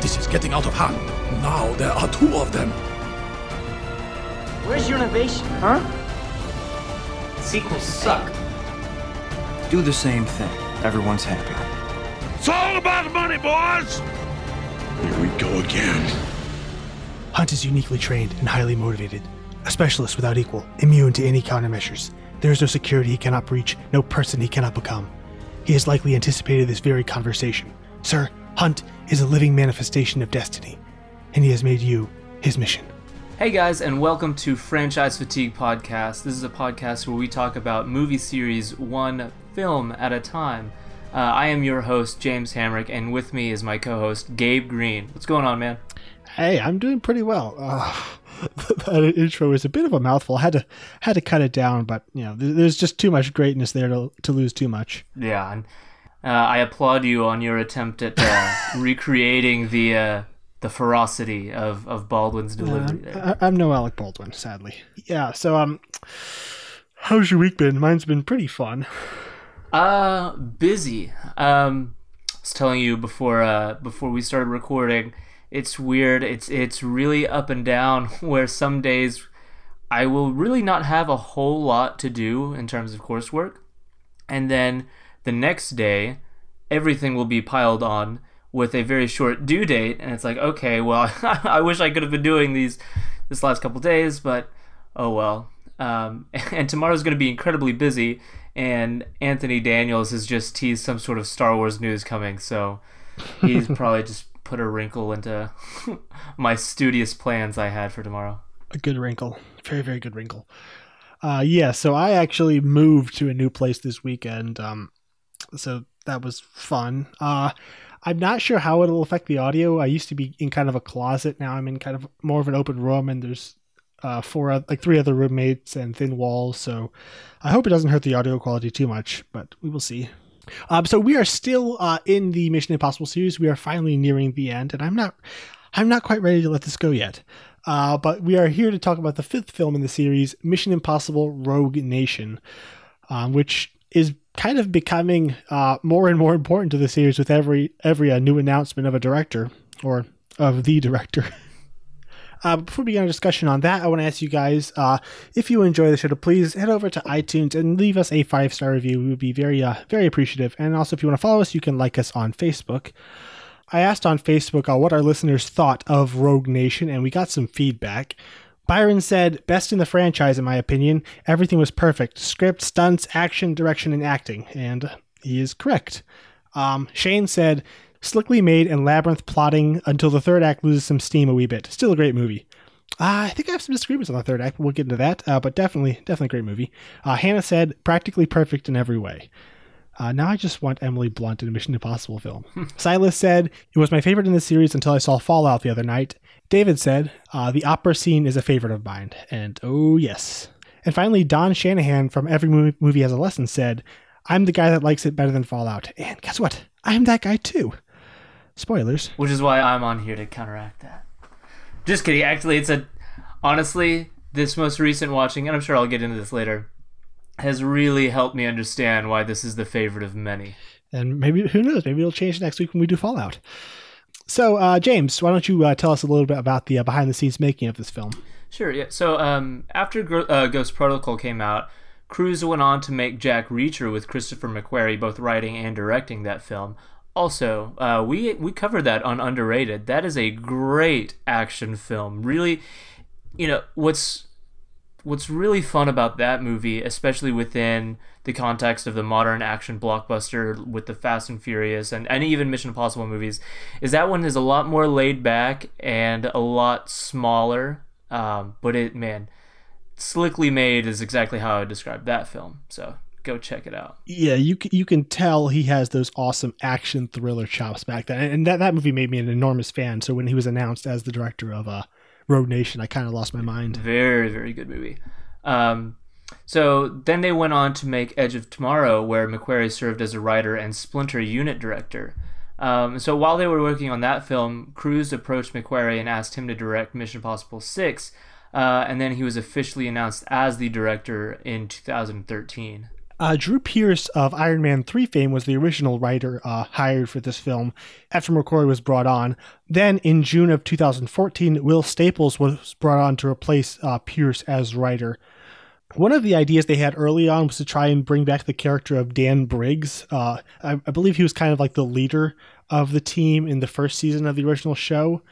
This is getting out of hand. Now there are two of them. Where's your innovation, huh? Sequels suck. Do the same thing. Everyone's happy. It's all about money, boys! Here we go again. Hunt is uniquely trained and highly motivated. A specialist without equal, immune to any countermeasures. There is no security he cannot breach, no person he cannot become. He has likely anticipated this very conversation. Sir, Hunt is a living manifestation of destiny, and he has made you his mission. Hey guys, and welcome to Franchise Fatigue Podcast. This is a podcast where we talk about movie series one film at a time. Uh, I am your host, James Hamrick, and with me is my co host, Gabe Green. What's going on, man? Hey, I'm doing pretty well. Uh, that intro is a bit of a mouthful. I had to had to cut it down, but you know, there's just too much greatness there to, to lose too much. Yeah, and uh, I applaud you on your attempt at uh, recreating the uh, the ferocity of, of Baldwin's delivery. there. I, I'm no Alec Baldwin, sadly. Yeah. So, um, how's your week been? Mine's been pretty fun. Uh, busy. Um, I was telling you before uh before we started recording. It's weird. It's it's really up and down. Where some days I will really not have a whole lot to do in terms of coursework, and then the next day everything will be piled on with a very short due date, and it's like okay, well I wish I could have been doing these this last couple days, but oh well. Um, and tomorrow's going to be incredibly busy, and Anthony Daniels has just teased some sort of Star Wars news coming, so he's probably just put a wrinkle into my studious plans I had for tomorrow. A good wrinkle. Very, very good wrinkle. Uh, yeah, so I actually moved to a new place this weekend. Um, so that was fun. Uh, I'm not sure how it'll affect the audio. I used to be in kind of a closet. Now I'm in kind of more of an open room, and there's uh, four, like three other roommates and thin walls. So I hope it doesn't hurt the audio quality too much, but we will see. Um, so we are still uh, in the Mission Impossible series. We are finally nearing the end, and I'm not, I'm not quite ready to let this go yet. Uh, but we are here to talk about the fifth film in the series, Mission Impossible: Rogue Nation, um, which is kind of becoming uh, more and more important to the series with every every uh, new announcement of a director or of the director. Uh, before we begin our discussion on that, I want to ask you guys uh, if you enjoy the show to please head over to iTunes and leave us a five star review. We would be very, uh, very appreciative. And also, if you want to follow us, you can like us on Facebook. I asked on Facebook uh, what our listeners thought of Rogue Nation, and we got some feedback. Byron said, Best in the franchise, in my opinion. Everything was perfect script, stunts, action, direction, and acting. And he is correct. Um, Shane said, Slickly made and labyrinth plotting until the third act loses some steam a wee bit. Still a great movie. Uh, I think I have some disagreements on the third act. but We'll get into that, uh, but definitely, definitely a great movie. Uh, Hannah said, practically perfect in every way. Uh, now I just want Emily Blunt in a Mission Impossible film. Silas said, It was my favorite in the series until I saw Fallout the other night. David said, uh, The opera scene is a favorite of mine. And oh, yes. And finally, Don Shanahan from Every Movie, Movie Has a Lesson said, I'm the guy that likes it better than Fallout. And guess what? I'm that guy too. Spoilers. Which is why I'm on here to counteract that. Just kidding. Actually, it's a honestly this most recent watching, and I'm sure I'll get into this later, has really helped me understand why this is the favorite of many. And maybe, who knows, maybe it'll change next week when we do Fallout. So, uh, James, why don't you uh, tell us a little bit about the uh, behind the scenes making of this film? Sure. Yeah. So um, after uh, Ghost Protocol came out, Cruise went on to make Jack Reacher with Christopher McQuarrie, both writing and directing that film. Also, uh, we we covered that on Underrated. That is a great action film. Really, you know what's what's really fun about that movie, especially within the context of the modern action blockbuster with the Fast and Furious and, and even Mission Impossible movies, is that one is a lot more laid back and a lot smaller. Um, but it man, slickly made is exactly how I would describe that film. So go check it out. Yeah, you you can tell he has those awesome action thriller chops back then, and that that movie made me an enormous fan. So when he was announced as the director of uh, Rogue Nation, I kind of lost my mind. Very, very good movie. Um, so then they went on to make Edge of Tomorrow, where McQuarrie served as a writer and Splinter unit director. Um, so while they were working on that film, Cruise approached McQuarrie and asked him to direct Mission Impossible 6, uh, and then he was officially announced as the director in 2013. Uh, Drew Pearce of Iron Man 3 fame was the original writer uh, hired for this film after McQuarrie was brought on. Then, in June of 2014, Will Staples was brought on to replace uh, Pearce as writer. One of the ideas they had early on was to try and bring back the character of Dan Briggs. Uh, I, I, believe he was kind of like the leader of the team in the first season of the original show,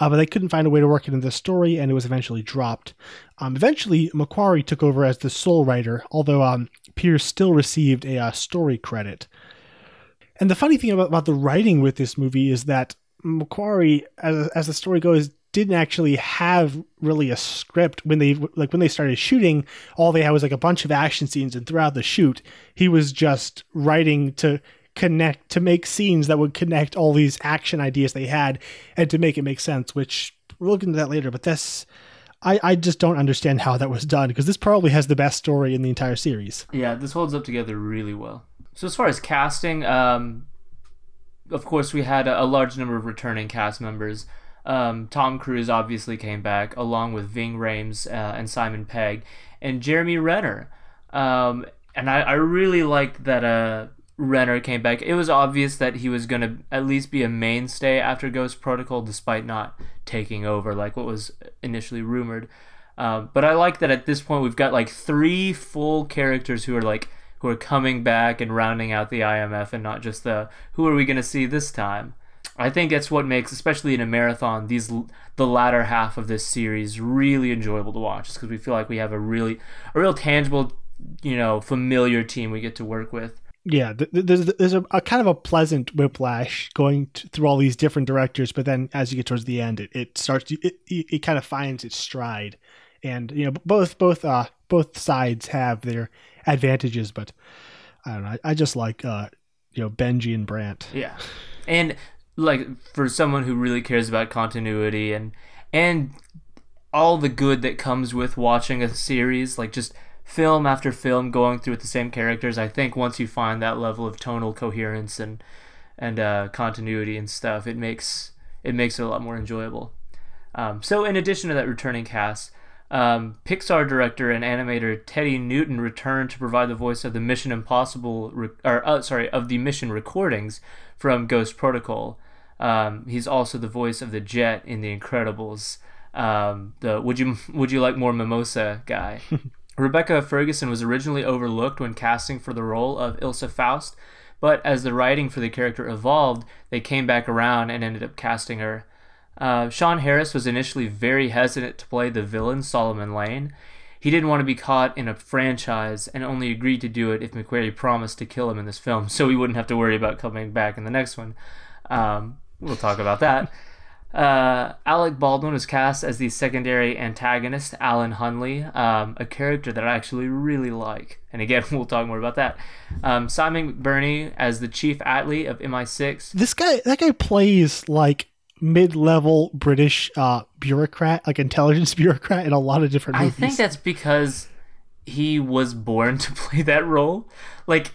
uh, but they couldn't find a way to work it into the story, and it was eventually dropped. Um, eventually, McQuarrie took over as the sole writer, although um, Pearce still received a uh, story credit. And the funny thing about, about the writing with this movie is that McQuarrie, as, as the story goes, didn't actually have really a script. When they like when they started shooting all they had was like a bunch of action scenes and throughout the shoot he was just writing to connect to make scenes that would connect all these action ideas they had and to make it make sense which we'll look into that later but this I, I just don't understand how that was done because this probably has the best story in the entire series. Yeah this holds up together really well. So as far as casting um of course we had a, a large number of returning cast members um, Tom Cruise obviously came back along with Ving Rhames uh, and Simon Pegg and Jeremy Renner. Um, and I, I really liked that uh, Renner came back. It was obvious that he was going to at least be a mainstay after Ghost Protocol, despite not taking over like what was initially rumored. Um, but I like that at this point we've got like three full characters who are like who are coming back and rounding out the IMF, and not just the who are we going to see this time. I think that's what makes, especially in a marathon, these the latter half of this series really enjoyable to watch, because we feel like we have a really, a real tangible, you know, familiar team we get to work with. Yeah, there's there's a, a kind of a pleasant whiplash going to, through all these different directors, but then as you get towards the end, it, it starts it, it, it kind of finds its stride, and you know both both uh both sides have their advantages, but I don't know. I, I just like uh you know Benji and Brant. Yeah, and like for someone who really cares about continuity and and all the good that comes with watching a series like just film after film going through with the same characters i think once you find that level of tonal coherence and and uh, continuity and stuff it makes it makes it a lot more enjoyable um, so in addition to that returning cast um, Pixar director and animator Teddy Newton returned to provide the voice of the Mission Impossible, re- or uh, sorry, of the mission recordings from Ghost Protocol. Um, he's also the voice of the Jet in The Incredibles. Um, the would you would you like more mimosa guy. Rebecca Ferguson was originally overlooked when casting for the role of Ilsa Faust, but as the writing for the character evolved, they came back around and ended up casting her. Uh, Sean Harris was initially very hesitant to play the villain Solomon Lane. He didn't want to be caught in a franchise and only agreed to do it if McQuarrie promised to kill him in this film, so he wouldn't have to worry about coming back in the next one. Um, We'll talk about that. Uh, Alec Baldwin was cast as the secondary antagonist, Alan Hunley, um, a character that I actually really like. And again, we'll talk more about that. Um, Simon McBurney as the chief Atlee of MI6. This guy, that guy plays like mid-level British uh, bureaucrat, like intelligence bureaucrat, in a lot of different movies. I think that's because he was born to play that role. Like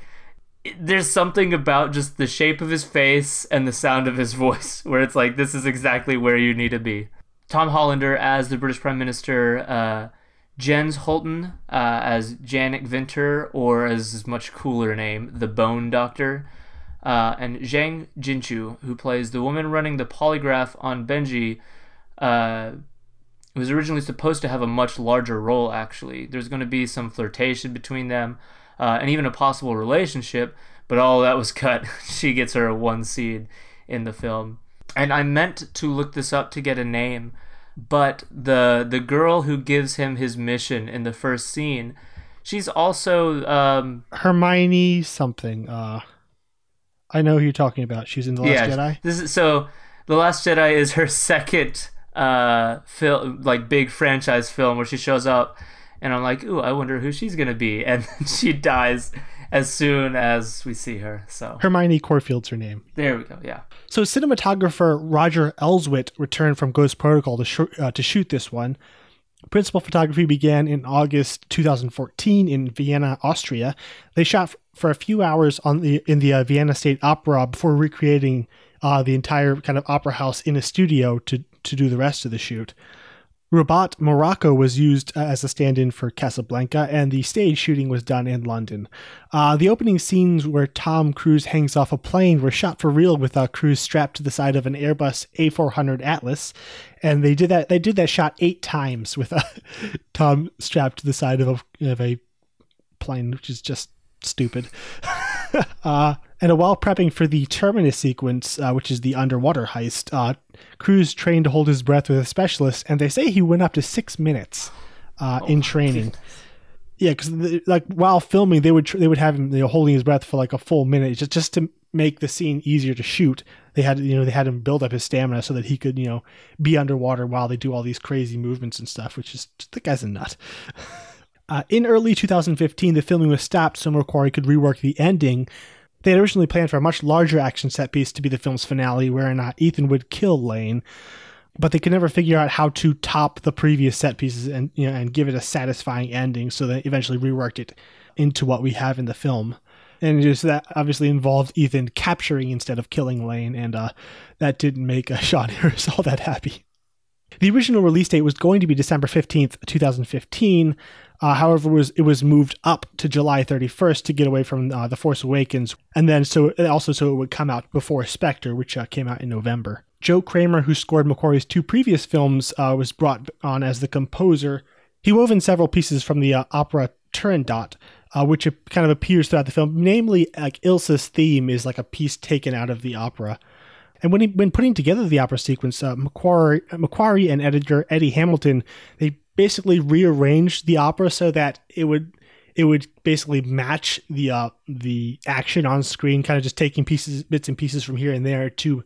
there's something about just the shape of his face and the sound of his voice where it's like this is exactly where you need to be. Tom Hollander as the British Prime Minister, uh, Jens Hultén uh, as Janik Vinter, or as his much cooler name, the Bone Doctor, uh, and Zhang Jinchu, who plays the woman running the polygraph on Benji. Uh, was originally supposed to have a much larger role. Actually, there's going to be some flirtation between them uh, and even a possible relationship, but all that was cut. she gets her one seed in the film. And I meant to look this up to get a name, but the the girl who gives him his mission in the first scene, she's also um, Hermione something. Uh, I know who you're talking about. She's in the Last yeah, Jedi. This is so. The Last Jedi is her second uh film like big franchise film where she shows up and I'm like, ooh, I wonder who she's gonna be, and she dies as soon as we see her. So Hermione Corfield's her name. There we go. Yeah. So cinematographer Roger Elswit returned from Ghost Protocol to sh- uh, to shoot this one. Principal photography began in August 2014 in Vienna, Austria. They shot f- for a few hours on the in the uh, Vienna State Opera before recreating uh, the entire kind of opera house in a studio to to do the rest of the shoot. Rabat, Morocco was used uh, as a stand in for Casablanca, and the stage shooting was done in London. Uh, the opening scenes where Tom Cruise hangs off a plane were shot for real with uh, Cruise strapped to the side of an Airbus A400 Atlas, and they did that. They did that shot eight times with uh, Tom strapped to the side of a, of a plane, which is just stupid. uh, and while prepping for the terminus sequence, uh, which is the underwater heist, uh, Cruise trained to hold his breath with a specialist, and they say he went up to six minutes uh, oh, in training. Yeah, because like while filming, they would tr- they would have him you know, holding his breath for like a full minute just just to make the scene easier to shoot. They had you know they had him build up his stamina so that he could you know be underwater while they do all these crazy movements and stuff. Which is the guy's a nut. Uh, in early 2015, the filming was stopped so McQuarrie could rework the ending. They had originally planned for a much larger action set piece to be the film's finale, wherein uh, Ethan would kill Lane, but they could never figure out how to top the previous set pieces and you know, and give it a satisfying ending. So they eventually reworked it into what we have in the film. And just that obviously involved Ethan capturing instead of killing Lane, and uh, that didn't make uh, Sean Harris all that happy. The original release date was going to be December 15th, 2015, uh, however, it was it was moved up to July 31st to get away from uh, the Force Awakens, and then so also so it would come out before Spectre, which uh, came out in November. Joe Kraemer, who scored McQuarrie's two previous films, uh, was brought on as the composer. He wove in several pieces from the uh, opera Turandot, uh, which kind of appears throughout the film. Namely, like Ilsa's theme is like a piece taken out of the opera. And when he, when putting together the opera sequence, uh, McQuarrie, McQuarrie and editor Eddie Hamilton they basically rearranged the opera so that it would it would basically match the uh, the action on screen, kind of just taking pieces, bits and pieces from here and there to,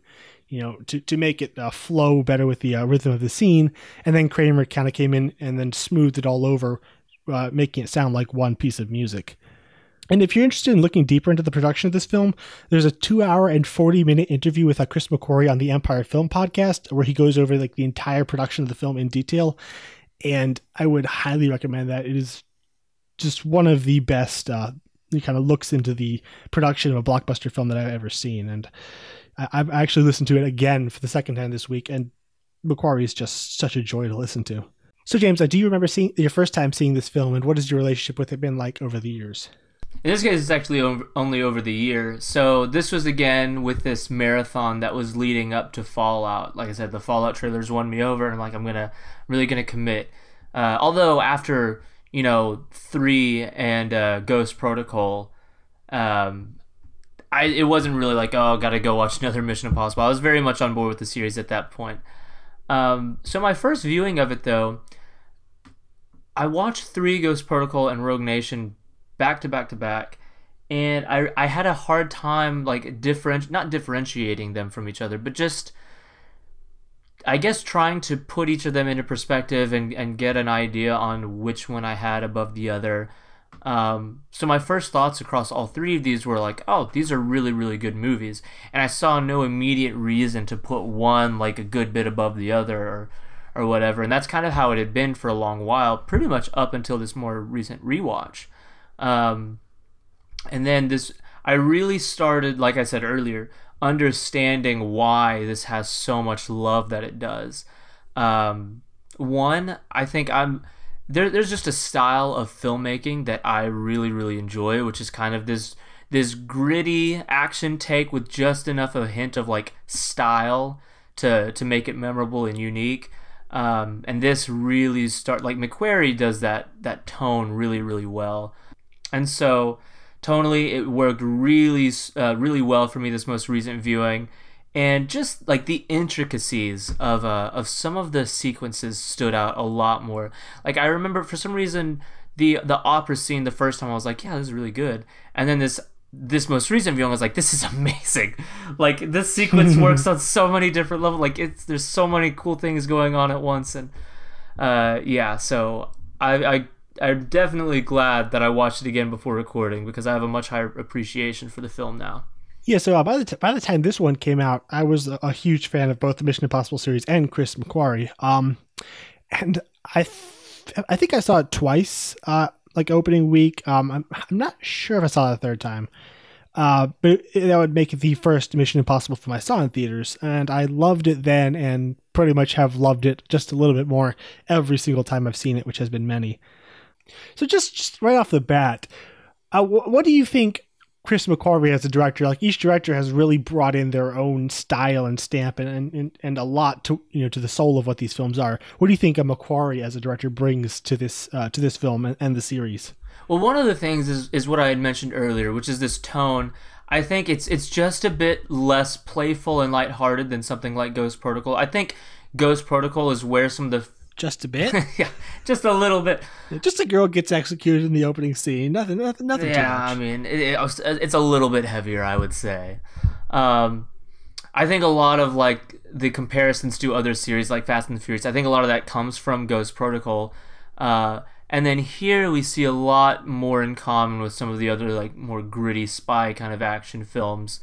you know, to to make it uh, flow better with the uh, rhythm of the scene. And then Kraemer kind of came in and then smoothed it all over, uh, making it sound like one piece of music. And if you're interested in looking deeper into the production of this film, there's a two hour and 40 minute interview with uh, Chris McQuarrie on the Empire Film Podcast, where he goes over like the entire production of the film in detail and I would highly recommend that. It is just one of the best. Uh, it kind of looks into the production of a blockbuster film that I've ever seen, and I, have actually listened to it again for the second time this week. And McQuarrie is just such a joy to listen to. So, James, uh, do you remember seeing your first time seeing this film, and what has your relationship with it been like over the years? In this case, it's actually over, only over the year. So this was again with this marathon that was leading up to Fallout. Like I said, the Fallout trailers won me over, and I'm like, I'm gonna really gonna commit. Uh, although after you know three and uh, Ghost Protocol, um, I it wasn't really like oh gotta go watch another Mission Impossible. I was very much on board with the series at that point. Um, so my first viewing of it though, I watched three Ghost Protocol and Rogue Nation back to back to back. And I, I had a hard time like different not differentiating them from each other but just i guess trying to put each of them into perspective and, and get an idea on which one i had above the other. Um, so my first thoughts across all three of these were like oh these are really really good movies. And i saw no immediate reason to put one like a good bit above the other or or whatever. And that's kind of how it had been for a long while pretty much up until this more recent rewatch um, and then this, I really started, like I said earlier, understanding why this has so much love that it does. Um, one, I think I'm there. There's just a style of filmmaking that I really, really enjoy, which is kind of this this gritty action take with just enough of a hint of like style to to make it memorable and unique. Um, and this really start like McQuarrie does that that tone really, really well. And so tonally, it worked really, uh, really well for me this most recent viewing. And just like the intricacies of uh, of some of the sequences stood out a lot more. Like I remember for some reason the the opera scene the first time I was like, yeah, this is really good. And then this this most recent viewing I was like, this is amazing. Like this sequence works on so many different levels. Like it's there's so many cool things going on at once, and uh, yeah. So I, I I'm definitely glad that I watched it again before recording because I have a much higher appreciation for the film now. Yeah, so uh, by the t- by the time this one came out, I was a, a, huge fan of both the Mission Impossible series and Chris McQuarrie. Um, and I th- I think I saw it twice, uh, like opening week. Um, I'm I'm not sure if I saw it a third time. Uh, but it, that would make it the first Mission Impossible film I saw in theaters, and I loved it then, and pretty much have loved it just a little bit more every single time I've seen it, which has been many. So just, just right off the bat, uh, wh- what do you think Chris McQuarrie as a director? Like each director has really brought in their own style and stamp, and and, and a lot to you know to the soul of what these films are. What do you think a McQuarrie as a director brings to this uh, to this film and, and the series? Well, one of the things is is what I had mentioned earlier, which is this tone. I think it's it's just a bit less playful and lighthearted than something like Ghost Protocol. I think Ghost Protocol is where some of the Just a bit. yeah, just a little bit. just a girl gets executed in the opening scene. Nothing. Nothing. Nothing Yeah. I mean, it, it, it's a little bit heavier, I would say. Um, I think a lot of like the comparisons to other series like Fast and the Furious. I think a lot of that comes from Ghost Protocol. Uh, and then here we see a lot more in common with some of the other like more gritty spy kind of action films.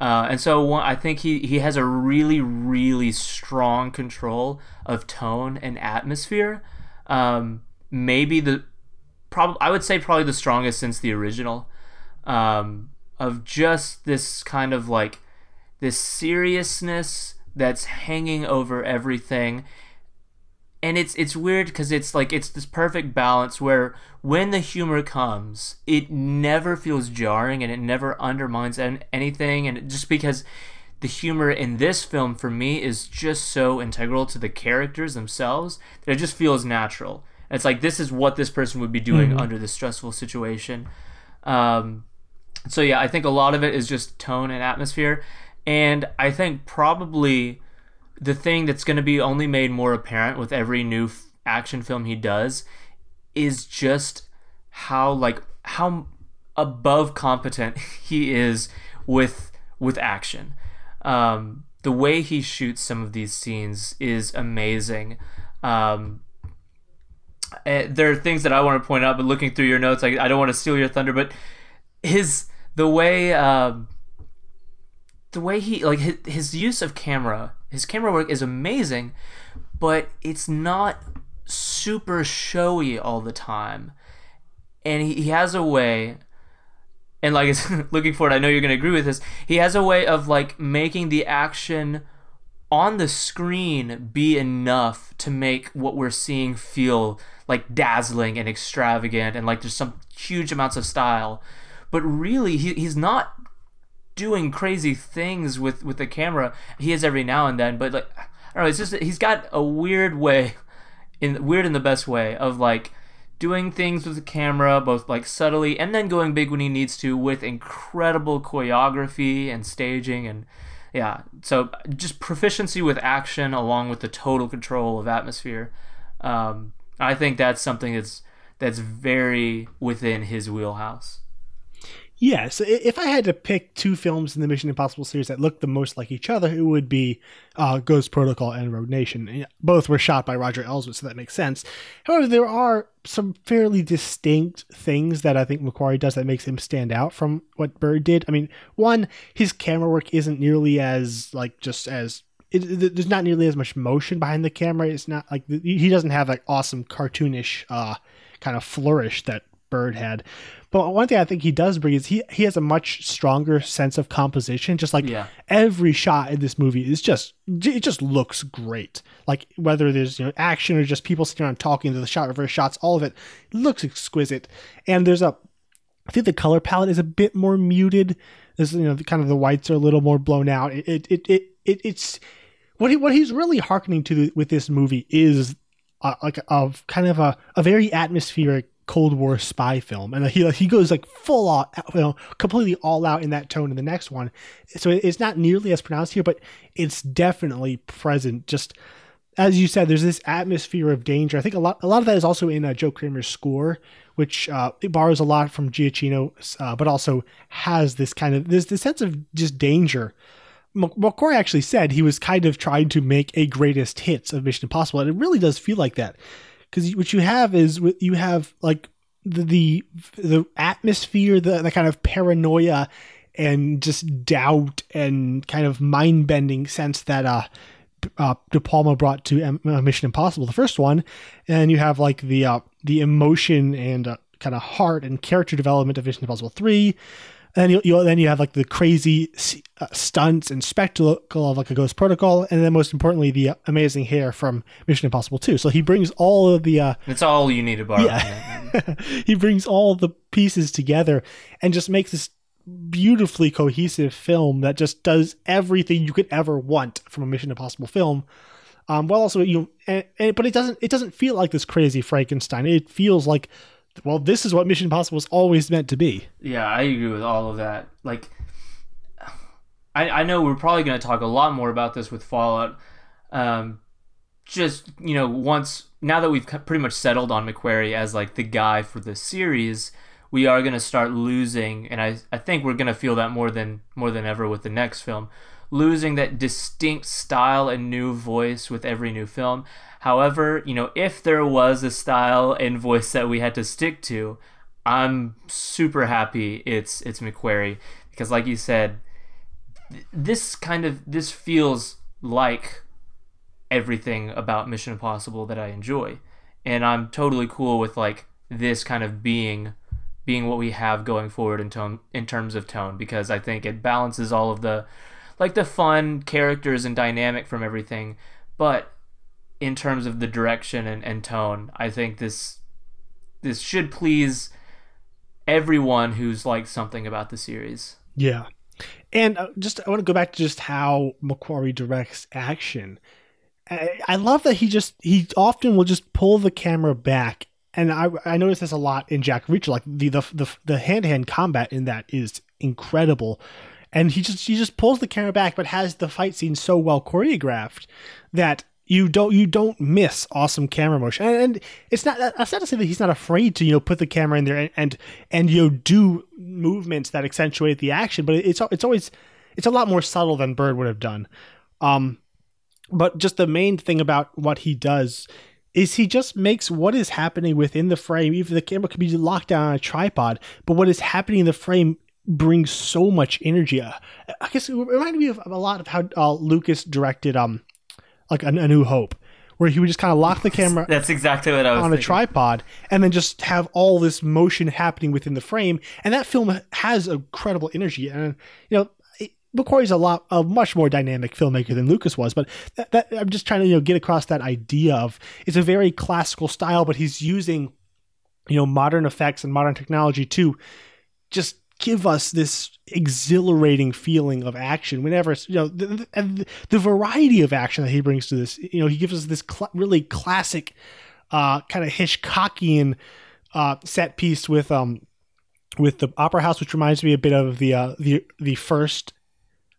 Uh, and so I think he, he has a really, really strong control of tone and atmosphere. Um, maybe the, probably I would say probably the strongest since the original. Um, of just this kind of like this seriousness that's hanging over everything and it's it's weird because it's like it's this perfect balance where when the humor comes it never feels jarring and it never undermines an- anything. And just because the humor in this film for me is just so integral to the characters themselves that it just feels natural. It's like this is what this person would be doing under this stressful situation. Um, so yeah i think a lot of it is just tone and atmosphere. And i think probably the thing that's going to be only made more apparent with every new f- action film he does is just how like how above competent he is with with action um, the way he shoots some of these scenes is amazing um, eh, there are things that I want to point out, but looking through your notes, I, I don't want to steal your thunder. But his the way um, the way he like his, his use of camera, his camera work is amazing, but it's not super showy all the time, and he, he has a way. And like it's looking forward, I know you're gonna agree with this. He has a way of like making the action on the screen be enough to make what we're seeing feel like dazzling and extravagant and like there's some huge amounts of style but really he, he's not doing crazy things with with the camera. He is every now and then but like i don't know it's just he's got a weird way in weird in the best way of like doing things with the camera both like subtly and then going big when he needs to with incredible choreography and staging and yeah. So just proficiency with action along with the total control of atmosphere. Um, i think that's something that's that's very within his wheelhouse Yes, i- if I had to pick two films in the Mission Impossible series that look the most like each other, it would be uh, Ghost Protocol and Rogue Nation. Both were shot by Roger Elswit, so that makes sense. However, there are some fairly distinct things that I think McQuarrie does that makes him stand out from what Bird did. I mean, one, his camera work isn't nearly as like just as it, it- there's not nearly as much motion behind the camera. It's not like he doesn't have like awesome cartoonish uh, kind of flourish that Bird had. But one thing I think he does bring is he he has a much stronger sense of composition. Just like Yeah. every shot in this movie is just it just looks great. Like whether there's you know action or just people sitting around talking to the shot reverse shots, all of it looks exquisite. And there's a I think the color palette is a bit more muted. This you know the, kind of the whites are a little more blown out. It it it, it, it it's what he what he's really hearkening to with this movie is uh, like of kind of a, a very atmospheric Cold War spy film, and he he goes like full out, you know, completely all out in that tone in the next one. So it's not nearly as pronounced here, but it's definitely present. Just as you said, there's this atmosphere of danger. I think a lot a lot of that is also in uh, Joe Kraemer's score, which uh, borrows a lot from Giacchino, uh, but also has this kind of this this sense of just danger. McCoy actually said he was kind of trying to make a greatest hits of Mission Impossible, and it really does feel like that. Because what you have is you have like the the, the atmosphere, the, the kind of paranoia, and just doubt and kind of mind bending sense that uh, uh, De Palma brought to um, uh, Mission Impossible, the first one, and you have like the uh, the emotion and uh, kind of heart and character development of Mission Impossible three, then you, you then you have like the crazy uh, stunts and spectacle of like a Ghost Protocol, and then most importantly the uh, amazing hair from Mission Impossible 2. So he brings all of the uh, It's all you need to borrow. yeah, he brings all the pieces together and just makes this beautifully cohesive film that just does everything you could ever want from a Mission Impossible film. Um, well, also you, and, and, but it doesn't it doesn't feel like this crazy Frankenstein. It feels like, well, this is what Mission Impossible was always meant to be. Yeah, I agree with all of that. Like, I I know we're probably going to talk a lot more about this with Fallout. Um, just you know, once now that we've pretty much settled on McQuarrie as like the guy for the series, we are going to start losing, and I I think we're going to feel that more than more than ever with the next film losing that distinct style and new voice with every new film. However, you know, if there was a style and voice that we had to stick to, I'm super happy it's it's McQuarrie. Because like you said, th- this kind of this feels like everything about Mission Impossible that I enjoy. And I'm totally cool with like this kind of being being what we have going forward in tone in terms of tone. Because I think it balances all of the like the fun characters and dynamic from everything, but in terms of the direction and, and tone, I think this this should please everyone who's liked something about the series. Yeah. And uh, just I want to go back to just how McQuarrie directs action. I, love that he just he often will just pull the camera back and I I notice this a lot in Jack Reacher. Like the the the, the hand to hand combat in that is incredible and he just he just pulls the camera back but has the fight scene so well choreographed that you don't you don't miss awesome camera motion and, and it's not that's not to say that he's not afraid to you know put the camera in there and and, and you know do movements that accentuate the action but it's it's always it's a lot more subtle than bird would have done um but just the main thing about what he does is he just makes what is happening within the frame even the camera could be locked down on a tripod but what is happening in the frame brings so much energy. I guess it reminded me of, of a lot of how uh, Lucas directed um like a, a, New Hope, where he would just kind of lock the camera. That's exactly what I was on thinking. a tripod, and then just have all this motion happening within the frame. And that film has incredible energy, and you know. McQuarrie's a lot, a much more dynamic filmmaker than Lucas was, but that, that, I'm just trying to you know get across that idea of it's a very classical style, but he's using you know modern effects and modern technology to just give us this exhilarating feeling of action whenever you know the, the, the, variety of action that he brings to this you know he gives us this cl- really classic uh, kind of hitchcockian uh, set piece with um with the opera house which reminds me a bit of the uh, the the first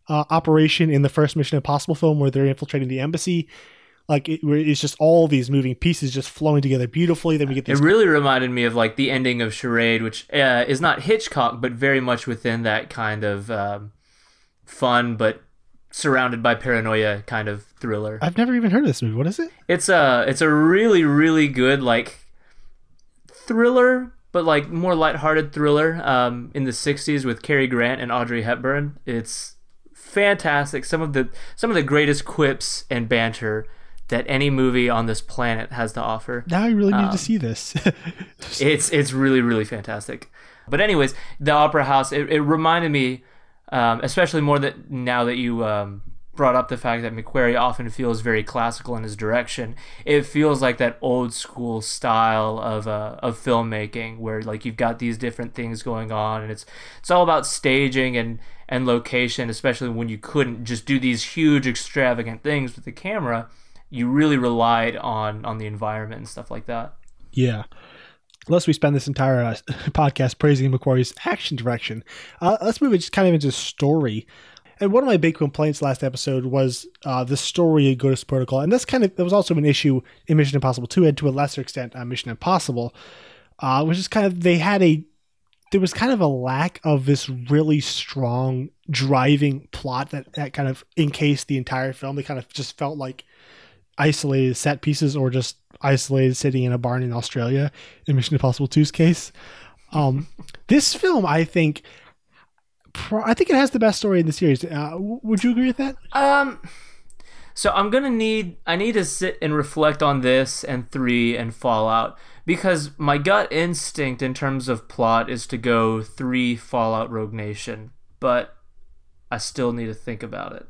uh, operation in the first mission impossible film where they're infiltrating the embassy like it, it's just all these moving pieces just flowing together beautifully. Then we get this It really reminded me of like the ending of Charade, which uh, is not Hitchcock, but very much within that kind of um, fun but surrounded by paranoia kind of thriller. I've never even heard of this movie. What is it? It's a it's a really really good like thriller, but like more lighthearted thriller um, in the '60s with Cary Grant and Audrey Hepburn. It's fantastic. Some of the some of the greatest quips and banter that any movie on this planet has to offer. Now I really need um, to see this. it's it's really really fantastic. But anyways, the Opera House it, it reminded me, um, especially more that now that you um, brought up the fact that McQuarrie often feels very classical in his direction. It feels like that old school style of uh, of filmmaking where like you've got these different things going on, and it's it's all about staging and and location, especially when you couldn't just do these huge extravagant things with the camera you really relied on on the environment and stuff like that. Yeah. Unless we spend this entire uh, podcast praising McQuarrie's action direction, uh, let's move it just kind of into story. And one of my big complaints last episode was uh, the story of Ghost Protocol, and that's kind of that was also an issue in Mission Impossible 2, and to a lesser extent on Mission Impossible, uh, which is kind of they had a there was kind of a lack of this really strong driving plot that that kind of encased the entire film. They kind of just felt like isolated set pieces or just isolated sitting in a barn in Australia in Mission Impossible 2's case. Um, this film, I think, pro- I think it has the best story in the series. Uh, would you agree with that? Um, So I'm gonna need I need to sit and reflect on this and three and Fallout because my gut instinct in terms of plot is to go three Fallout Rogue Nation, but I still need to think about it.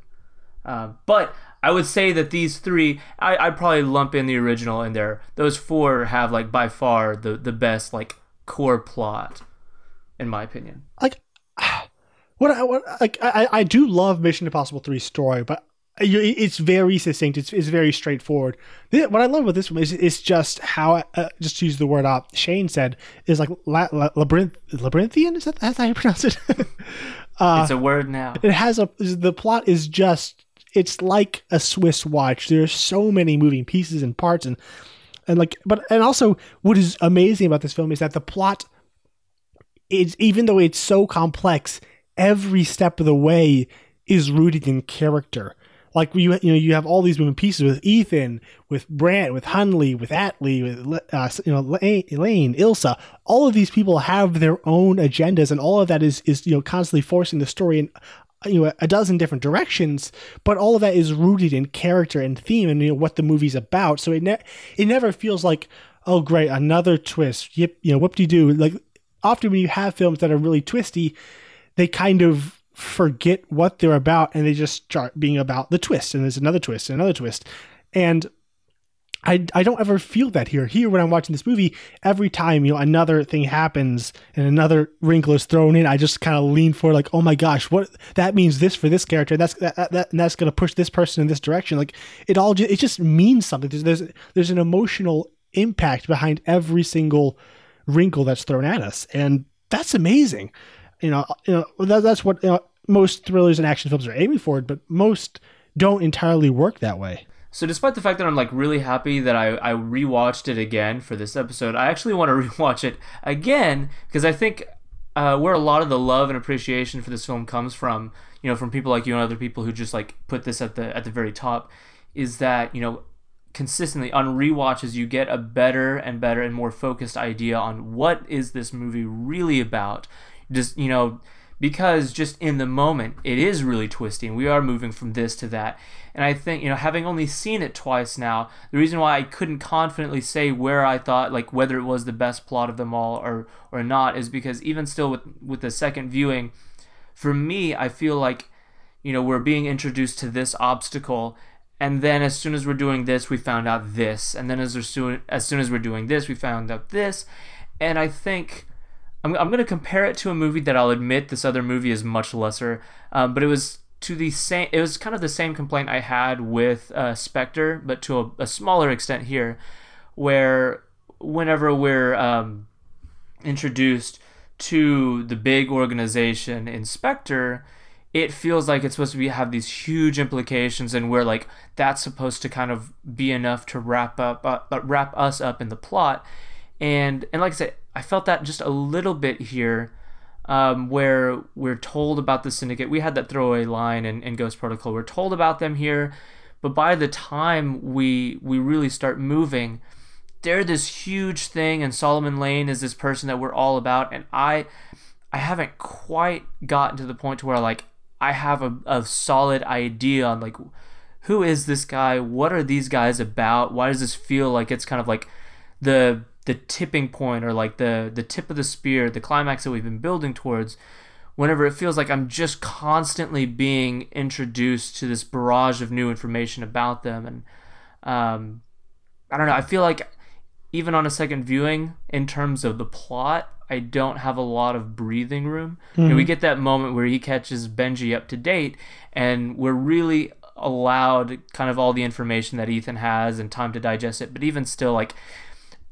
Uh, but I would say that these three, I, I'd probably lump in the original in there. Those four have like by far the the best like core plot, in my opinion. Like, what I what, like I I do love Mission Impossible 3 story, but it's very succinct. It's, it's very straightforward. What I love about this one is it's just how uh, just to use the word up. Shane said is like la, la, labyrinth labyrinthian. Is that that's how you pronounce it? uh, it's a word now. It has a the plot is just it's like a Swiss watch. There's so many moving pieces and parts and and like but and also what is amazing about this film is that the plot is even though it's so complex, every step of the way is rooted in character. Like you, you know, you have all these moving pieces with Ethan, with Brant, with Hunley, with Atlee, with uh, you know Lane, Ilsa. All of these people have their own agendas, and all of that is is you know constantly forcing the story in you know a dozen different directions but all of that is rooted in character and theme and you know what the movie's about. So it ne- it never feels like oh great another twist. Yep you know whoop de doo like often when you have films that are really twisty they kind of forget what they're about and they just start being about the twist and there's another twist and another twist. And I, I don't ever feel that here. Here, when I'm watching this movie, every time you know another thing happens and another wrinkle is thrown in, I just kind of lean forward, like, oh my gosh, what that means this for this character. and That's that, that and that's gonna push this person in this direction. Like it all, just, it just means something. There's there's there's an emotional impact behind every single wrinkle that's thrown at us, and that's amazing. You know, you know that, that's what you know, most thrillers and action films are aiming for, but most don't entirely work that way. So despite the fact that I'm like really happy that I, I rewatched it again for this episode, I actually want to rewatch it again because I think uh, where a lot of the love and appreciation for this film comes from, you know, from people like you and other people who just like put this at the at the very top, is that you know consistently on rewatches you get a better and better and more focused idea on what is this movie really about. Just you know because just in the moment it is really twisting. We are moving from this to that. And I think, you know, having only seen it twice now, the reason why I couldn't confidently say where I thought like whether it was the best plot of them all or or not is because even still with with the second viewing, for me, I feel like you know, we're being introduced to this obstacle and then as soon as we're doing this, we found out this, and then as soon as soon as we're doing this, we found out this, and I think I'm, I'm going to compare it to a movie that I'll admit this other movie is much lesser, um, but it was to the same. It was kind of the same complaint I had with uh, Spectre, but to a, a smaller extent here, where whenever we're um, introduced to the big organization in Spectre, it feels like it's supposed to be have these huge implications, and we're like that's supposed to kind of be enough to wrap up uh, wrap us up in the plot, and and like I said, I felt that just a little bit here, um, where we're told about the syndicate. We had that throwaway line in, in Ghost Protocol. We're told about them here, but by the time we we really start moving, they're this huge thing, and Solomon Lane is this person that we're all about. And I I haven't quite gotten to the point to where like I have a, a solid idea on like who is this guy? What are these guys about? Why does this feel like it's kind of like the the tipping point or like the the tip of the spear, the climax that we've been building towards, whenever it feels like I'm just constantly being introduced to this barrage of new information about them, and um, I don't know. I feel like even on a second viewing, in terms of the plot, I don't have a lot of breathing room. Mm-hmm. And we get that moment where he catches Benji up to date, and we're really allowed kind of all the information that Ethan has and time to digest it. But even still, like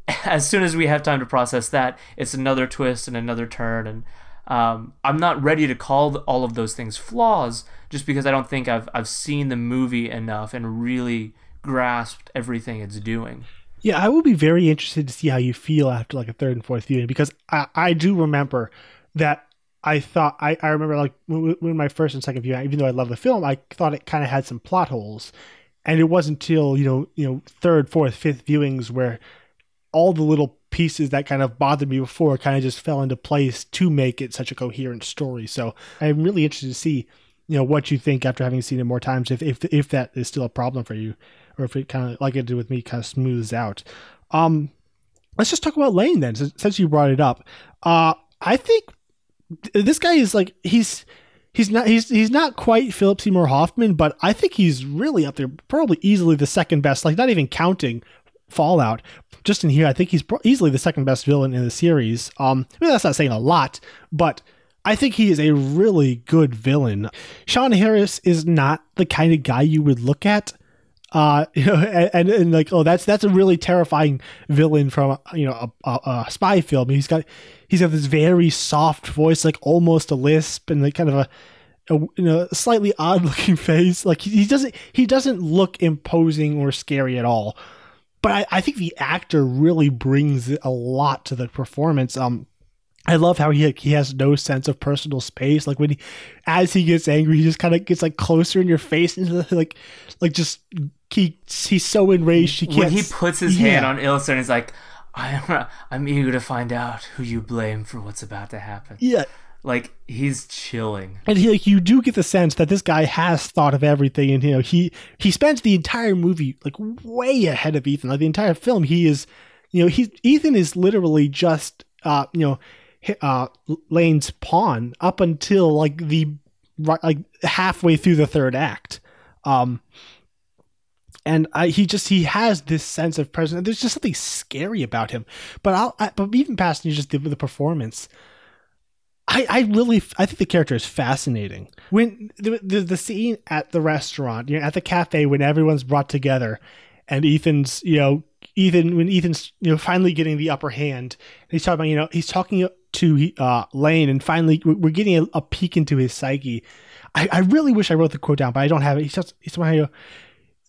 as soon as we have time to process that, it's another twist and another turn. And um, I'm not ready to call all of those things flaws just because I don't think I've, I've seen the movie enough and really grasped everything it's doing. Yeah, I will be very interested to see how you feel after like a third and fourth viewing because I, I do remember that I thought I, I remember like when, when my first and second viewing, even though I love the film, I thought it kind of had some plot holes, and it wasn't until you know you know third, fourth, fifth viewings where all the little pieces that kind of bothered me before kind of just fell into place to make it such a coherent story. So I'm really interested to see you know what you think after having seen it more times. If if if that is still a problem for you, or if it kind of like it did with me, kind of smooths out. Um, let's just talk about Lane then, since, you brought it up. Uh, I think this guy is like he's he's not he's he's not quite Philip Seymour Hoffman, but I think he's really up there, probably easily the second best. Like not even counting Fallout, just in here, I think he's easily the second best villain in the series. Um, I mean, that's not saying a lot, but I think he is a really good villain. Sean Harris is not the kind of guy you would look at uh you know and, and, and, like oh that's that's a really terrifying villain from you know a, a, a, spy film he's got he's got this very soft voice like almost a lisp and like kind of a, a you know slightly odd looking face like he, he, doesn't he doesn't look imposing or scary at all but I, I think the actor really brings a lot to the performance um I love how he he has no sense of personal space. Like when he, as he gets angry, he just kind of gets like closer in your face and like, like just he he's so enraged he can't. When he puts his yeah. hand on Ilsa and he's like, "I'm I'm eager to find out who you blame for what's about to happen." Yeah, like he's chilling, and he like you do get the sense that this guy has thought of everything, and you know he he spends the entire movie like way ahead of Ethan. Like the entire film, he is, you know, he Ethan is literally just uh you know uh, Lane's pawn up until like the like halfway through the third act. Um, and I, he just he has this sense of presence. There's just something scary about him. But I'll, I, but even past just the, the performance, I, I really I think the character is fascinating. When the, the the scene at the restaurant, you know, at the cafe when everyone's brought together, and Ethan's you know Ethan when Ethan's you know finally getting the upper hand, he's talking about you know he's talking to uh, Lane, and finally we're getting a, a peek into his psyche. I, I, really wish I wrote the quote down, but I don't have it. He's just he's somehow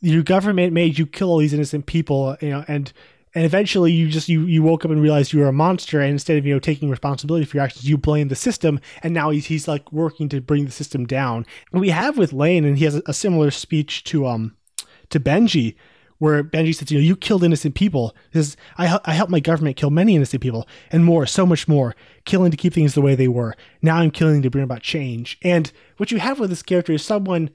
your government made you kill all these innocent people, you know, and and eventually you just you you woke up and realized you were a monster, and instead of you know taking responsibility for your actions, you blame the system, and now he's he's like working to bring the system down. And we have with Lane, and he has a, a similar speech to um to Benji where Benji says, you know, you killed innocent people. Says, I, I helped my government kill many innocent people and more, so much more, killing to keep things the way they were. Now I'm killing to bring about change. And what you have with this character is someone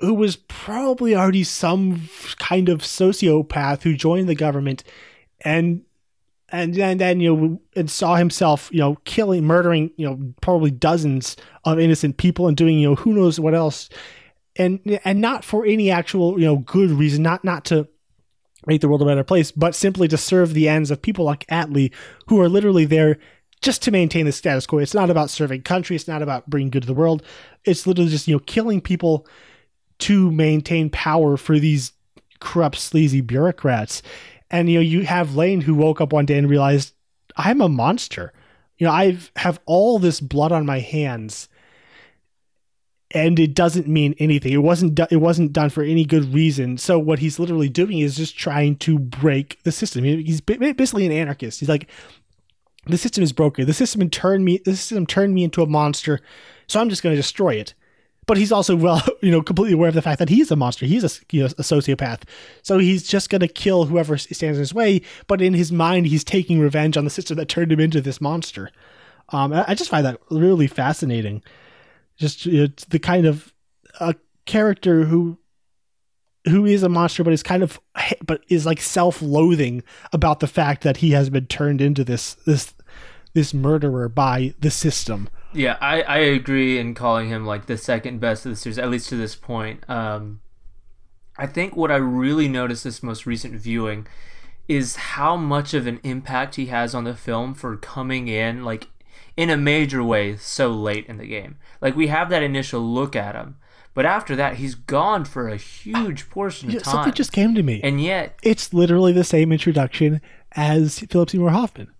who was probably already some kind of sociopath who joined the government and and then, then you know and saw himself you know killing murdering you know probably dozens of innocent people and doing you know who knows what else and and not for any actual you know good reason, not not to make the world a better place, but simply to serve the ends of people like Atlee who are literally there just to maintain the status quo. It's not about serving country. It's not about bringing good to the world. It's literally just you know killing people to maintain power for these corrupt, sleazy bureaucrats. And you know you have Lane who woke up one day and realized I'm a monster. You know I have all this blood on my hands and it doesn't mean anything. It wasn't do- it wasn't done for any good reason. So what he's literally doing is just trying to break the system. He's basically an anarchist. He's like, the system is broken. The system turned me. The system turned me into a monster. So I'm just going to destroy it. But he's also well, you know, completely aware of the fact that he's a monster. He's a, you know, a sociopath. So he's just going to kill whoever stands in his way. But in his mind, he's taking revenge on the system that turned him into this monster. Um, I just find that really fascinating just you know, the kind of a character who who is a monster but is kind of but is like self-loathing about the fact that he has been turned into this this this murderer by the system yeah i i agree in calling him like the second best of the series at least to this point um i think what i really noticed this most recent viewing is how much of an impact he has on the film for coming in like in a major way so late in the game. Like we have that initial look at him, but after that he's gone for a huge portion of time. Something just came to me, and yet it's literally the same introduction as Philip Seymour Hoffman.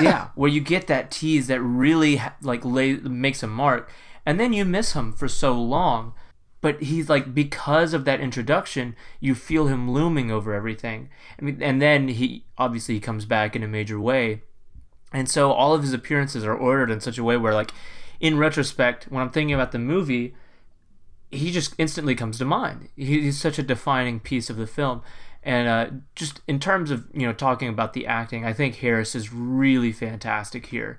Yeah, where you get that tease that really like lay, makes a mark, and then you miss him for so long. But he's like because of that introduction, you feel him looming over everything. I mean, and then he obviously he comes back in a major way and so all of his appearances are ordered in such a way where, like, in retrospect, when I'm thinking about the movie, he just instantly comes to mind. He's such a defining piece of the film. And uh, just in terms of you know talking about the acting, I think Harris is really fantastic here.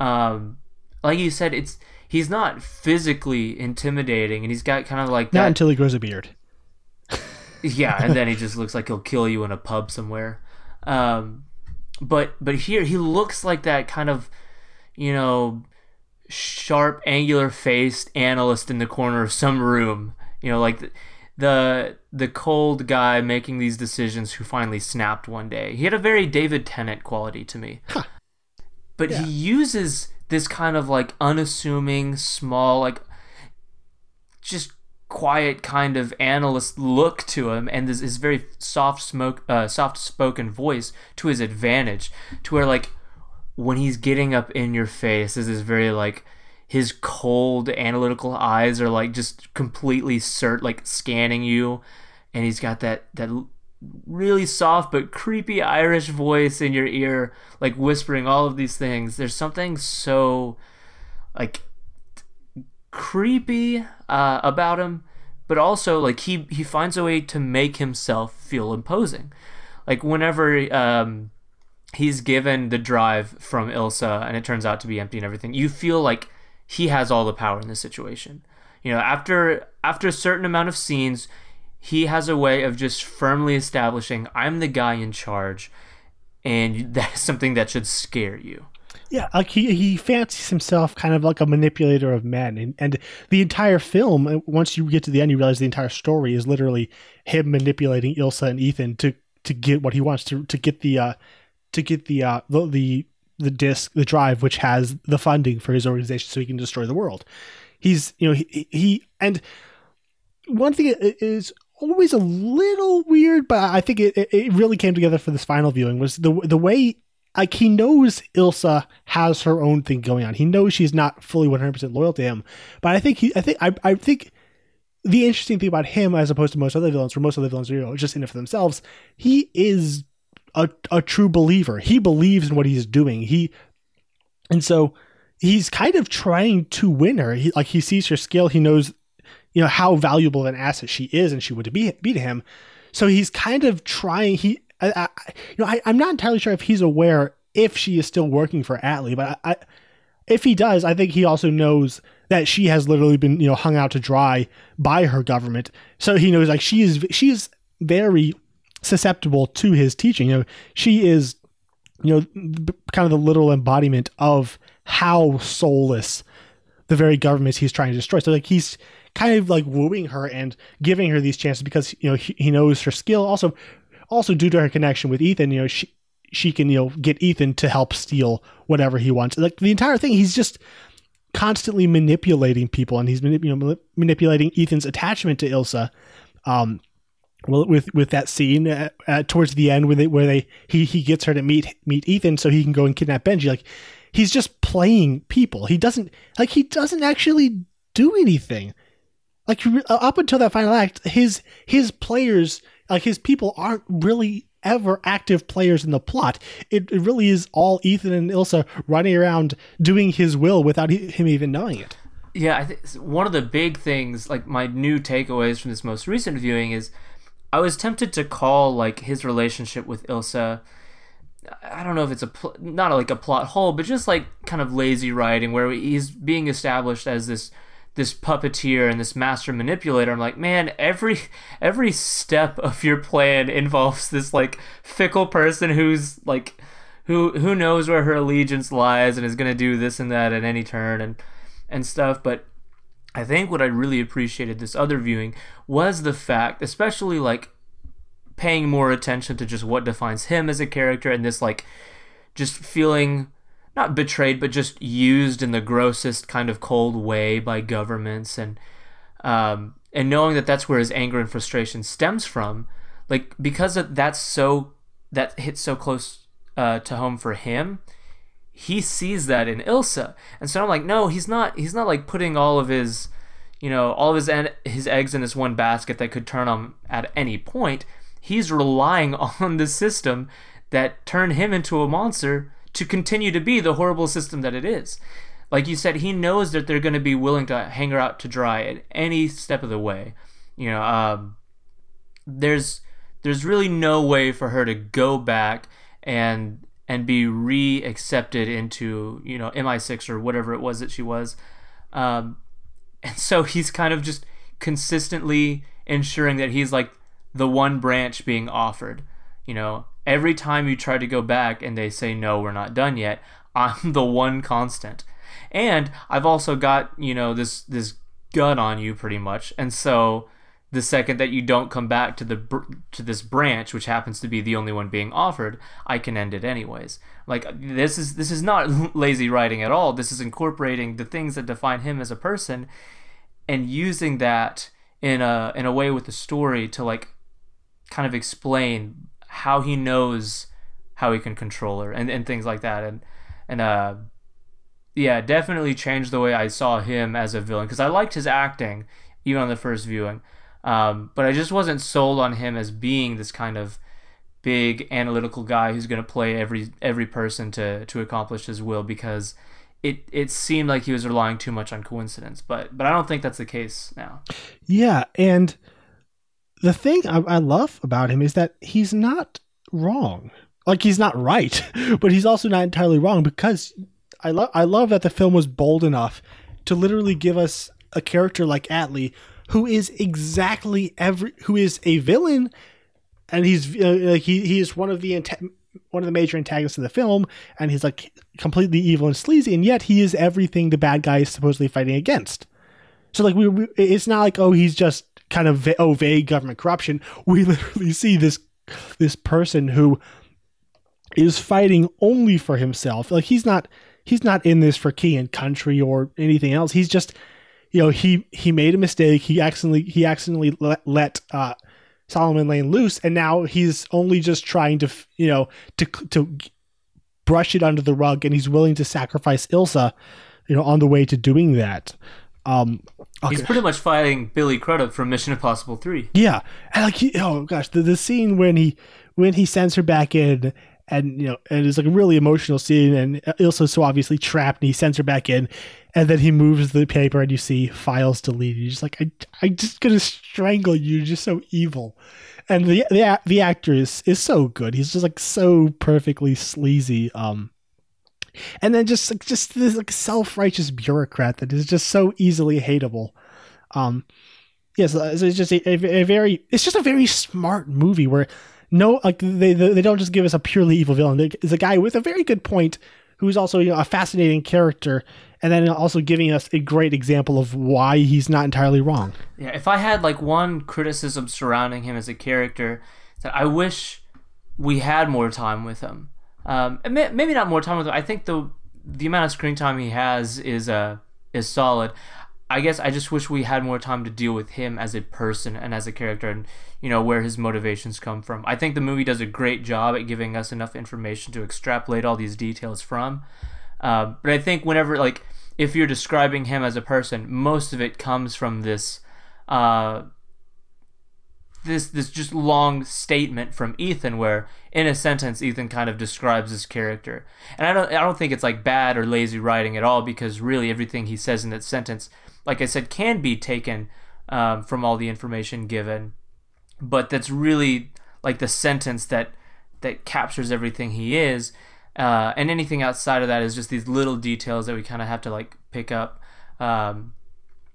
Um, like you said, it's he's not physically intimidating, and he's got kind of like Not that. until he grows a beard. yeah, and then he just looks like he'll kill you in a pub somewhere. Um, but but here he looks like that kind of, you know, sharp, angular faced analyst in the corner of some room. You know, like the, the the cold guy making these decisions who finally snapped one day. He had a very David Tennant quality to me. But he uses this kind of like unassuming, small, like just quiet kind of analyst look to him and this his very soft smoke uh, soft spoken voice to his advantage to where like when he's getting up in your face is this very like his cold analytical eyes are like just completely cert like scanning you and he's got that that really soft but creepy irish voice in your ear like whispering all of these things there's something so like creepy uh, about him, but also like he he finds a way to make himself feel imposing. Like whenever um, he's given the drive from Ilsa and it turns out to be empty and everything, you feel like he has all the power in the situation. You know, after after a certain amount of scenes, he has a way of just firmly establishing I'm the guy in charge, and that is something that should scare you. Yeah, like he he fancies himself kind of like a manipulator of men, and and the entire film. uh, Once you get to the end, you realize the entire story is literally him manipulating Ilsa and Ethan to to get what he wants to to get the uh to get the uh the the, the disc the drive which has the funding for his organization so he can destroy the world. He's you know he he and one thing is always a little weird, but I think it, it- really came together for this final viewing was the the way like he knows Ilsa has her own thing going on. He knows she's not fully one hundred percent loyal to him, but I think he I think I I think the interesting thing about him as opposed to most other villains, where most other villains are you know, just in it for themselves, he is a a true believer. He believes in what he's doing. He and so he's kind of trying to win her. He like he sees her skill. He knows you know how valuable an asset she is and she would be be to him. So he's kind of trying. He I, I you know I, I'm not entirely sure if he's aware if she is still working for Atlee, but I, I if he does, I think he also knows that she has literally been you know hung out to dry by her government. So he knows like she is she is very susceptible to his teaching. You know she is you know kind of the literal embodiment of how soulless the very government he's trying to destroy. So like he's kind of like wooing her and giving her these chances because you know he, he knows her skill. Also, also due to her connection with Ethan, you know she she can you know get Ethan to help steal whatever he wants. Like the entire thing, he's just constantly manipulating people, and he's you know, manip- manipulating Ethan's attachment to Ilsa. Um, well, with with that scene uh, uh, towards the end where they where they he he gets her to meet meet Ethan so he can go and kidnap Benji. Like he's just playing people. He doesn't like he doesn't actually do anything. Like uh, up until that final act, his his players like his people aren't really ever active players in the plot. It, it really is all Ethan and Ilsa running around doing his will without he, him even knowing it. Yeah, I think one of the big things, like my new takeaways from this most recent viewing, is I was tempted to call like his relationship with Ilsa. I don't know if it's a pl- not like a plot hole, but just like kind of lazy writing where he's being established as this this puppeteer and this master manipulator. I'm like, man, every every step of your plan involves this like fickle person who's like who who knows where her allegiance lies and is gonna do this and that at any turn and and stuff. But I think what I really appreciated this other viewing was the fact, especially like paying more attention to just what defines him as a character and this like just feeling not betrayed but just used in the grossest kind of cold way by governments and um and knowing that that's where his anger and frustration stems from like because that's so that hits so close uh, to home for him he sees that in Ilsa, and so I'm like, no, he's not. He's not like putting all of his, you know, all of his en- his eggs in this one basket that could turn him at any point. He's relying on the system that turned him into a monster to continue to be the horrible system that it is. Like you said, he knows that they're going to be willing to hang her out to dry at any step of the way. You know, um, there's there's really no way for her to go back and and be re-accepted into you know MI6 or whatever it was that she was. Um, and so he's kind of just consistently ensuring that he's like the one branch being offered. You know, every time you try to go back and they say, no, we're not done yet, I'm the one constant. And I've also got, you know, this, this gun on you pretty much. And so the second that you don't come back to the to this branch which happens to be the only one being offered i can end it anyways. Like this is this is not lazy writing at all. This is incorporating the things that define him as a person and using that in a in a way with the story to like kind of explain how he knows how he can control her and, and things like that. And and uh yeah definitely changed the way i saw him as a villain because i liked his acting even on the first viewing um, but I just wasn't sold on him as being this kind of big analytical guy who's going to play every every person to to accomplish his will because it it seemed like he was relying too much on coincidence. But but I don't think that's the case now. Yeah, and the thing I, I love about him is that he's not wrong. Like he's not right, but he's also not entirely wrong because I love I love that the film was bold enough to literally give us a character like Atlee who is exactly every who is a villain, and he's uh, he he is one of the one of the major antagonists of the film, and he's like completely evil and sleazy, and yet he is everything the bad guy is supposedly fighting against. So like we, we it's not like oh he's just kind of va- oh vague government corruption. We literally see this this person who is fighting only for himself. Like he's not he's not in this for king and country or anything else. He's just you know he he made a mistake. He accidentally he accidentally let, let uh, Solomon Lane loose, and now he's only just trying to you know to to brush it under the rug, and he's willing to sacrifice Ilsa, you know, on the way to doing that. Um, okay. He's pretty much fighting Billy Crudup from Mission Impossible Three. Yeah, and like he, oh gosh, the the scene when he when he sends her back in and you know, and it's like a really emotional scene, and Ilsa's so obviously trapped, and he sends her back in, and then he moves the paper, and you see files deleted. Just like, I, I'm just gonna strangle you. You're just so evil, and the the the actor is is so good. He's just like so perfectly sleazy. Um, and then just like just this like self righteous bureaucrat that is just so easily hateable. Um, yes, yeah, so it's just a, a, a very it's just a very smart movie where no, like they they don't just give us a purely evil villain. It's a guy with a very good point who's also you know, a fascinating character, and then also giving us a great example of why he's not entirely wrong. Yeah, if I had like one criticism surrounding him as a character, that I wish we had more time with him. Um, maybe not more time with him. I think the the amount of screen time he has is uh is solid. I guess I just wish we had more time to deal with him as a person and as a character and you know where his motivations come from. I think the movie does a great job at giving us enough information to extrapolate all these details from. Uh, but I think whenever like if you're describing him as a person, most of it comes from this uh, this this just long statement from Ethan where in a sentence Ethan kind of describes his character. And I don't I don't think it's like bad or lazy writing at all because really everything he says in that sentence like I said, can be taken um, from all the information given, but that's really like the sentence that that captures everything he is. Uh, and anything outside of that is just these little details that we kind of have to like pick up. Um,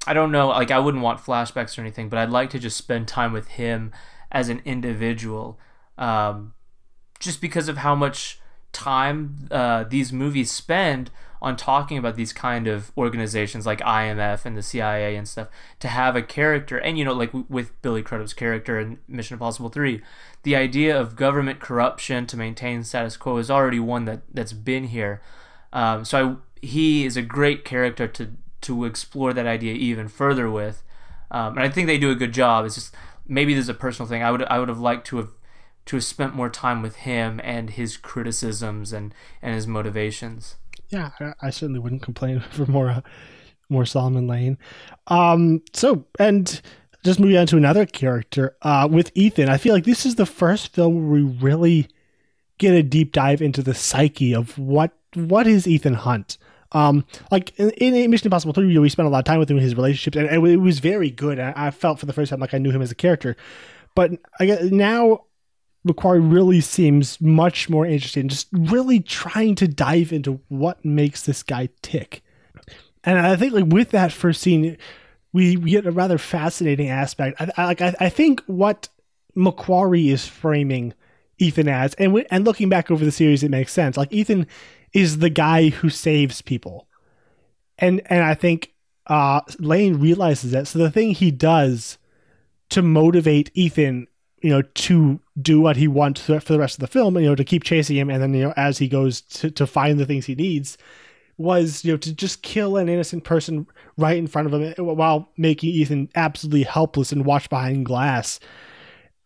I don't know, like I wouldn't want flashbacks or anything, but I'd like to just spend time with him as an individual, um, just because of how much time uh, these movies spend on talking about these kind of organizations like IMF and the CIA and stuff to have a character. And you know like with Billy Crudup's character in Mission Impossible 3 the idea of government corruption to maintain status quo is already one that that's been here. Um, so I, he is a great character to to explore that idea even further with. Um, and I think they do a good job. It's just maybe there's a personal thing. I would I would have liked to have to have spent more time with him and his criticisms and and his motivations yeah, I, certainly wouldn't complain for more uh, more Solomon Lane. Um, so and just moving on to another character uh, with Ethan. I feel like this is the first film where we really get a deep dive into the psyche of what what is Ethan Hunt. Um, like in, in Mission Impossible 3, we spent a lot of time with him his relationships, and, and it was very good. I, I felt for the first time like I knew him as a character. But I guess now McQuarrie really seems much more interested in just really trying to dive into what makes this guy tick. and I think like with that first scene, we, we get a rather fascinating aspect. I, like I, I think what McQuarrie is framing Ethan as, and we, and looking back over the series, it makes sense. Like Ethan is the guy who saves people, and and I think uh, Lane realizes that. So the thing he does to motivate Ethan, you know, to do what he wants for the rest of the film, you know, to keep chasing him, and then you know, as he goes to to find the things he needs, was you know to just kill an innocent person right in front of him eh, while making Ethan absolutely helpless and watch behind glass.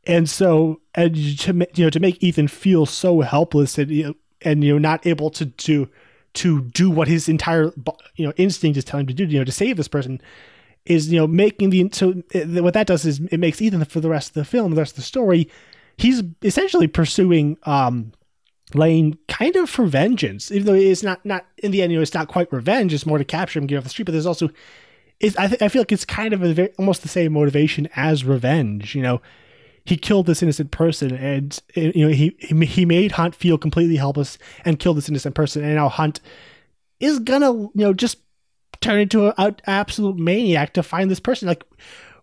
And so, and to you know, to make Ethan feel so helpless and you know, and you know not able to to to do what his entire you know instinct is telling him to do, you know, to save this person, is you know making the so what that does is it makes Ethan for the rest of the film, the rest of the story, he's essentially pursuing um Lane kind of for vengeance, even though it's not not in the end, you know, it's not quite revenge. It's more to capture him, get off the street. But there's also, it's I, th- I feel like it's kind of a very, almost the same motivation as revenge. You know, he killed this innocent person, and you know he he made Hunt feel completely helpless and killed this innocent person, and now Hunt is gonna you know just turn into an absolute maniac to find this person. Like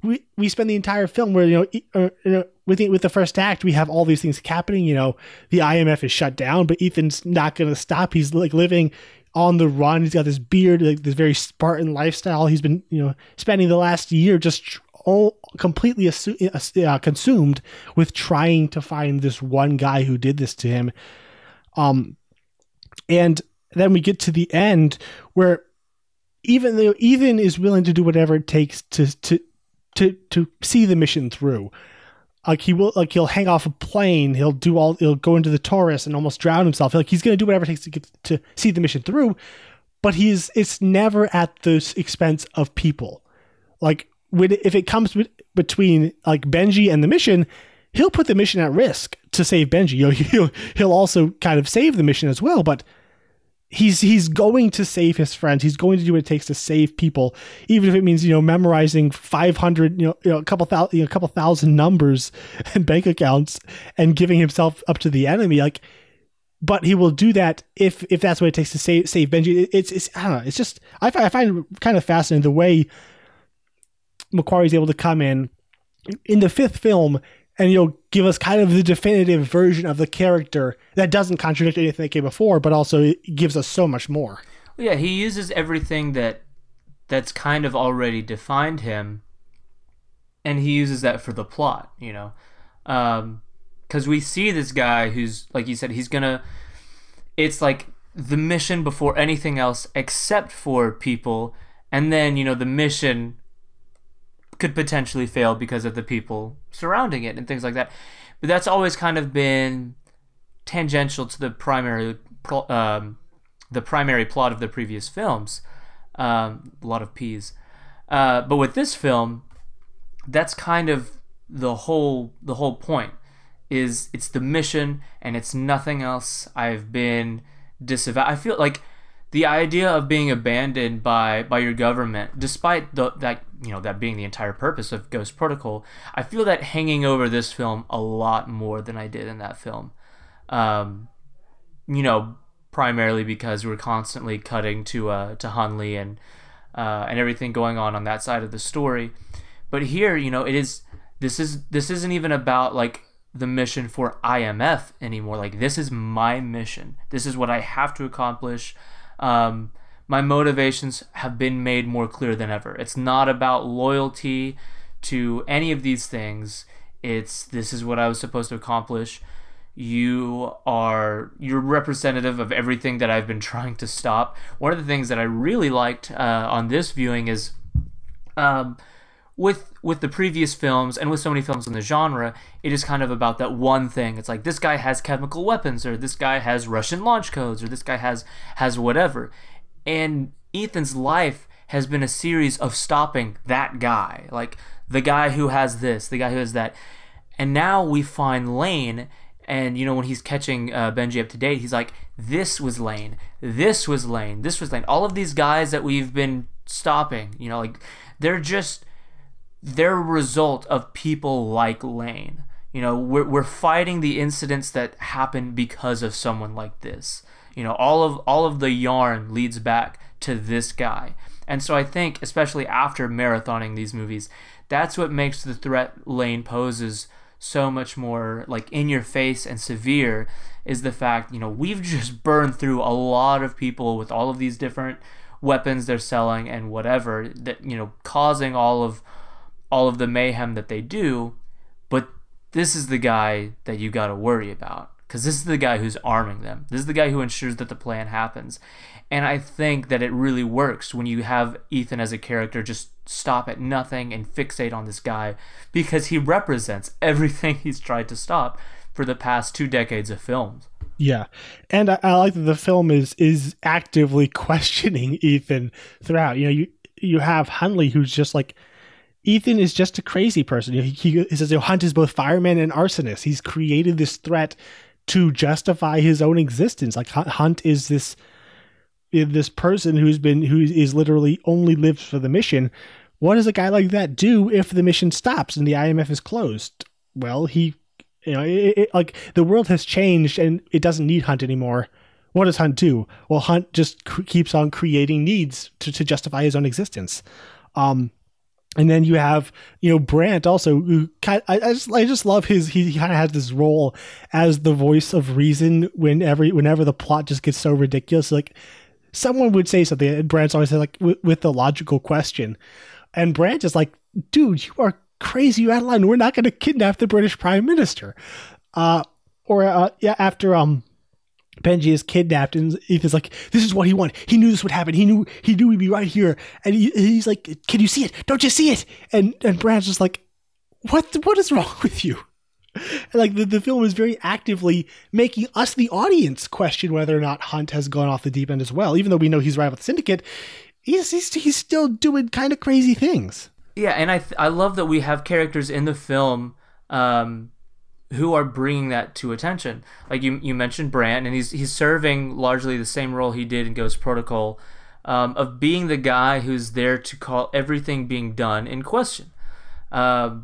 we we spend the entire film where you know, uh, you know with the, with the first act we have all these things happening. You know, the IMF is shut down, but Ethan's not going to stop. He's like living on the run. He's got this beard, like this very Spartan lifestyle. He's been you know spending the last year just all completely assu- uh, consumed with trying to find this one guy who did this to him. Um, and then we get to the end where even though Ethan is willing to do whatever it takes to to to to see the mission through. Like he will, like he'll hang off a plane. He'll do all. He'll go into the Torus and almost drown himself. Like he's going to do whatever it takes to get to see the mission through. But he's it's never at the expense of people. Like when if it comes between like Benji and the mission, he'll put the mission at risk to save Benji. Know, he'll he'll also kind of save the mission as well. But he's he's going to save his friends. He's going to do what it takes to save people, even if it means you know memorizing five hundred, you know, you know, a couple thousand, you know, a couple thousand numbers and bank accounts, and giving himself up to the enemy. Like, but he will do that if if that's what it takes to save save Benji. It's it's I don't know. It's just I, find, I find kind of fascinating the way McQuarrie's able to come in in the fifth film and you'll give us kind of the definitive version of the character that doesn't contradict anything that came before, but also gives us so much more. Yeah, he uses everything that that's kind of already defined him, and he uses that for the plot. You know, because um, we see this guy who's like you said, he's gonna. It's like the mission before anything else, except for people, and then you know the mission could potentially fail because of the people surrounding it and things like that. But that's always kind of been tangential to the primary um, the primary plot of the previous films. Um, a lot of P's. Uh, but with this film, that's kind of the whole the whole point. Is it's the mission and it's nothing else. I've been disavowed. I feel like the idea of being abandoned by by your government, despite the, that you know that being the entire purpose of Ghost Protocol, I feel that hanging over this film a lot more than I did in that film. Um, you know, primarily because we're constantly cutting to uh, to Hunley and uh, and everything going on on that side of the story. But here, you know, it is this is this isn't even about like the mission for IMF anymore. Like this is my mission. This is what I have to accomplish. Um, my motivations have been made more clear than ever. It's not about loyalty to any of these things. It's this is what I was supposed to accomplish. You are you're representative of everything that I've been trying to stop. One of the things that I really liked uh, on this viewing is um, with with the previous films and with so many films in the genre, it is kind of about that one thing. It's like this guy has chemical weapons, or this guy has Russian launch codes, or this guy has has whatever. And Ethan's life has been a series of stopping that guy, like the guy who has this, the guy who has that. And now we find Lane, and you know when he's catching uh, Benji up to date, he's like, "This was Lane, this was Lane, this was Lane." All of these guys that we've been stopping, you know, like they're just they're a result of people like Lane. You know, we're, we're fighting the incidents that happen because of someone like this. You know, all of all of the yarn leads back to this guy. And so I think, especially after marathoning these movies, that's what makes the threat Lane poses so much more like in your face and severe is the fact, you know, we've just burned through a lot of people with all of these different weapons they're selling and whatever that, you know, causing all of all of the mayhem that they do, but this is the guy that you got to worry about because this is the guy who's arming them. This is the guy who ensures that the plan happens. And I think that it really works when you have Ethan as a character just stop at nothing and fixate on this guy because he represents everything he's tried to stop for the past two decades of films. Yeah, and I, I like that the film is is actively questioning Ethan throughout. You know, you you have Hunley who's just like Ethan is just a crazy person. He, he, says, Hunt is both fireman and arsonist. He's created this threat to justify his own existence. Like Hunt is this this person who's been who is literally only lives for the mission. What does a guy like that do if the mission stops and the IMF is closed? Well, he, you know, it, it, like the world has changed and it doesn't need Hunt anymore. What does Hunt do? Well, Hunt just c- keeps on creating needs to, to justify his own existence. Um, and then you have you know Brandt also who kind I, I just I just love his he, kind of has this role as the voice of reason whenever whenever the plot just gets so ridiculous. Like someone would say something and Brandt's always like with, the logical question. And Brandt is like dude you are crazy you out of line we're not going to kidnap the British Prime Minister. Uh or uh, yeah after um Benji is kidnapped, and Ethan's like, "This is what he wanted. He knew this would happen. He knew he knew we'd be right here." And he, he's like, "Can you see it? Don't you see it?" And and Brandt's just like, "What? What is wrong with you?" And like the, the film is very actively making us, the audience, question whether or not Hunt has gone off the deep end as well. Even though we know he's right with the syndicate, he's he's, he's still doing kind of crazy things. Yeah, and I th- I love that we have characters in the film. Um, who are bringing that to attention. Like you, you mentioned Brandt, and he's he's serving largely the same role he did in Ghost Protocol, um, of being the guy who's there to call everything being done in question. Uh,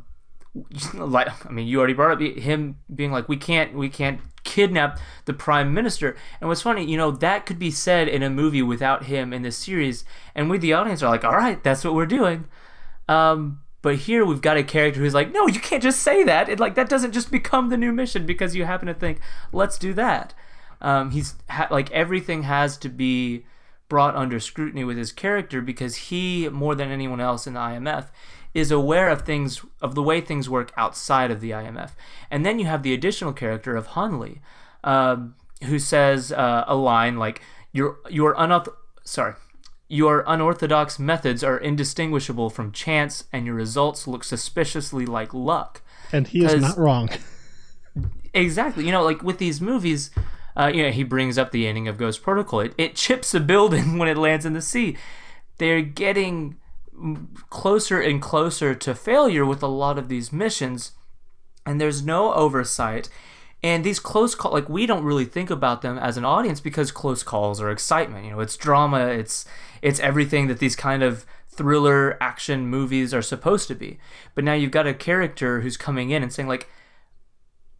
like I mean, you already brought up him being like, we can't we can't kidnap the prime minister. And what's funny, you know, that could be said in a movie without him in this series, and we the audience are like, all right, that's what we're doing. Um, but here we've got a character who's like, no, you can't just say that. It like that doesn't just become the new mission because you happen to think, let's do that. Um, he's ha- like everything has to be brought under scrutiny with his character because he, more than anyone else in the IMF, is aware of things of the way things work outside of the IMF. And then you have the additional character of Hunley, um, who says uh, a line like, "You're you're unoth- sorry." Your unorthodox methods are indistinguishable from chance, and your results look suspiciously like luck. And he is not wrong. exactly. You know, like with these movies, uh, you know, he brings up the ending of Ghost Protocol. It, it chips a building when it lands in the sea. They're getting closer and closer to failure with a lot of these missions, and there's no oversight. And these close calls, like we don't really think about them as an audience because close calls are excitement. You know, it's drama. It's it's everything that these kind of thriller action movies are supposed to be. But now you've got a character who's coming in and saying like,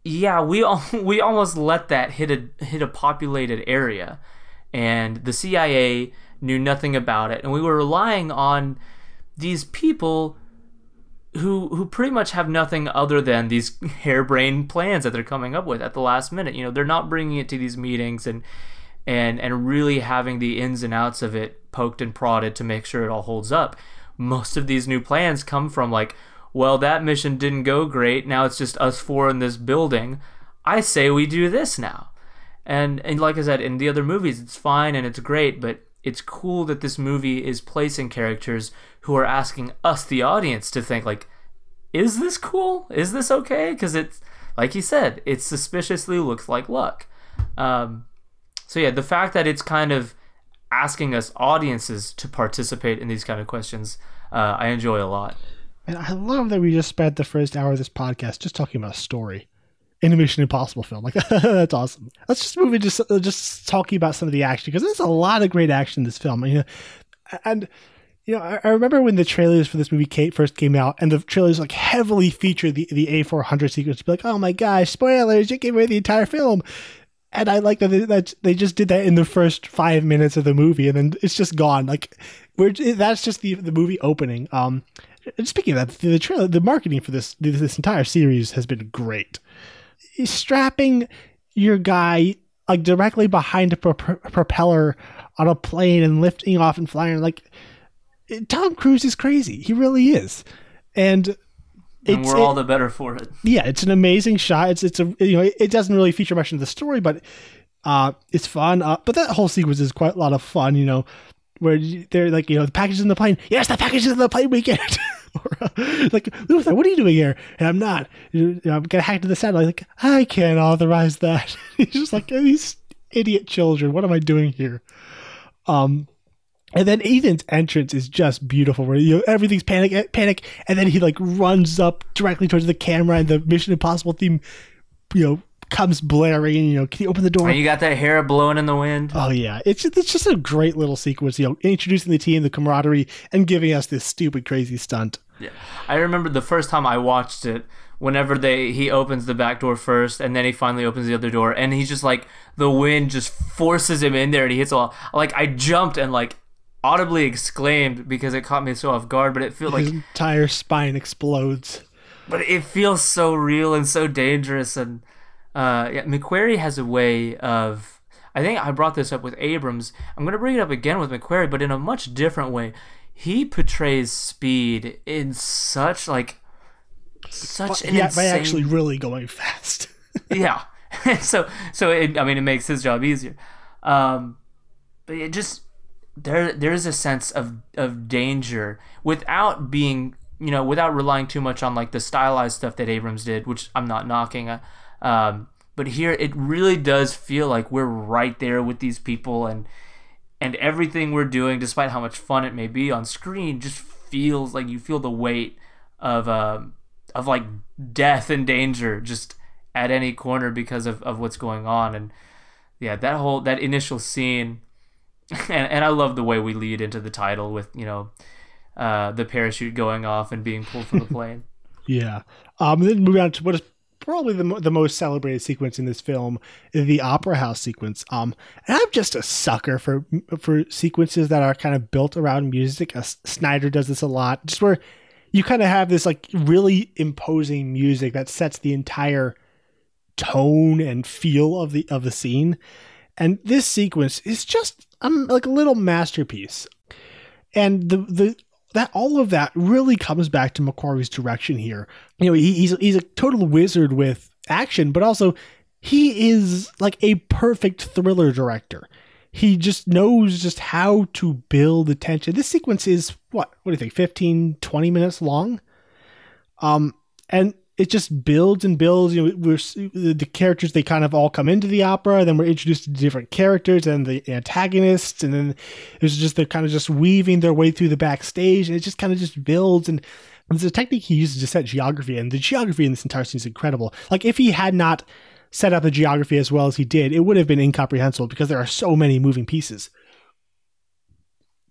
yeah, we all, we almost let that hit a hit a populated area, and the CIA knew nothing about it, and we were relying on these people who who pretty much have nothing other than these harebrained plans that they're coming up with at the last minute. You know, they're not bringing it to these meetings and and and really having the ins and outs of it poked and prodded to make sure it all holds up. Most of these new plans come from like, well, that mission didn't go great. Now it's just us four in this building. I say we do this now. And and like I said in the other movies, it's fine and it's great, but it's cool that this movie is placing characters who are asking us, the audience, to think like, is this cool? Is this okay? Because it's like you said, it suspiciously looks like luck. Um, so yeah, the fact that it's kind of asking us audiences to participate in these kind of questions, uh, I enjoy a lot. And I love that we just spent the first hour of this podcast just talking about a story in a Mission Impossible film. Like that's awesome. Let's just move into just, just talking about some of the action because there's a lot of great action in this film. You know, and you know, I, I, remember when the trailers for this movie Kate first came out, and the trailers like heavily featured the the A four hundred sequence. Be like, oh my gosh, spoilers! You gave away the entire film. And I like that they, that they just did that in the first five minutes of the movie, and then it's just gone. Like We're, that's just the the movie opening. Um, speaking of that, the, the trailer, the marketing for this this entire series has been great. Strapping your guy like directly behind a pro- propeller on a plane and lifting off and flying like Tom Cruise is crazy. He really is, and. And we're all the better for it. Yeah, it's an amazing shot. It's it's a you know it doesn't really feature much in the story, but uh, it's fun. Uh, but that whole sequence is quite a lot of fun. You know, where they're like, you know, the package is in the plane. Yes, the package is in the plane. We get it. or, uh, like Luther, what are you doing here? And I'm not. You know, I'm gonna hack to the satellite. Like I can't authorize that. He's just like these idiot children. What am I doing here? Um, and then Ethan's entrance is just beautiful, where you know everything's panic, panic, and then he like runs up directly towards the camera, and the Mission Impossible theme, you know, comes blaring. You know, can you open the door? And you got that hair blowing in the wind. Oh yeah, it's just, it's just a great little sequence. You know, introducing the team, the camaraderie, and giving us this stupid, crazy stunt. Yeah, I remember the first time I watched it. Whenever they he opens the back door first, and then he finally opens the other door, and he's just like the wind just forces him in there, and he hits all. Like I jumped and like audibly exclaimed because it caught me so off guard, but it feels like his entire spine explodes. But it feels so real and so dangerous, and uh, yeah, McQuarrie has a way of. I think I brought this up with Abrams. I'm going to bring it up again with McQuarrie, but in a much different way. He portrays speed in such like such an yeah, insane... by actually really going fast. yeah, so so it, I mean it makes his job easier. Um, but it just there there is a sense of of danger without being you know without relying too much on like the stylized stuff that Abrams did, which I'm not knocking. Uh, um, but here it really does feel like we're right there with these people and and everything we're doing, despite how much fun it may be on screen, just feels like you feel the weight of um, of like death and danger just at any corner because of, of what's going on and yeah that whole that initial scene and, and I love the way we lead into the title with you know uh, the parachute going off and being pulled from the plane. yeah. Um. Then moving on to what is probably the the most celebrated sequence in this film, the opera house sequence. Um. And I'm just a sucker for for sequences that are kind of built around music. Uh, Snyder does this a lot, just where you kind of have this like really imposing music that sets the entire tone and feel of the of the scene. And this sequence is just um, like a little masterpiece. And the the that all of that really comes back to McQuarrie's direction here. You know, he, he's he's a total wizard with action, but also he is like a perfect thriller director. He just knows just how to build the tension. This sequence is what? What do you think? 15, 20 minutes long? Um and it just builds and builds. You know, we're the characters they kind of all come into the opera. Then we're introduced to different characters and the antagonists, and then there's just they're kind of just weaving their way through the backstage, and it just kind of just builds. And there's a technique he uses to set geography, and the geography in this entire scene is incredible. Like if he had not set up the geography as well as he did, it would have been incomprehensible because there are so many moving pieces.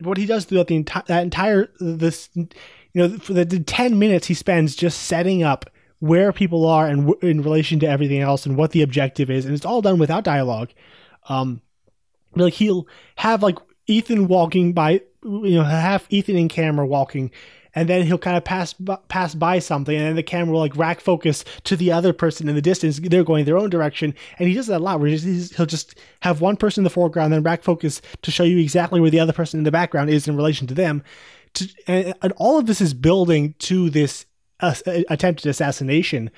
What he does throughout the entire that entire this you know for the, the 10 minutes he spends just setting up where people are and w- in relation to everything else and what the objective is and it's all done without dialogue. Um like he'll have like ethan walking by you know have ethan in camera walking and then he'll kind of pass pass by something and then the camera will like rack focus to the other person in the distance. They're going their own direction and he does that a lot where he'll just have one person in the foreground then rack focus to show you exactly where the other person in the background is in relation to them. To, and, and all of this is building to this attempted assassination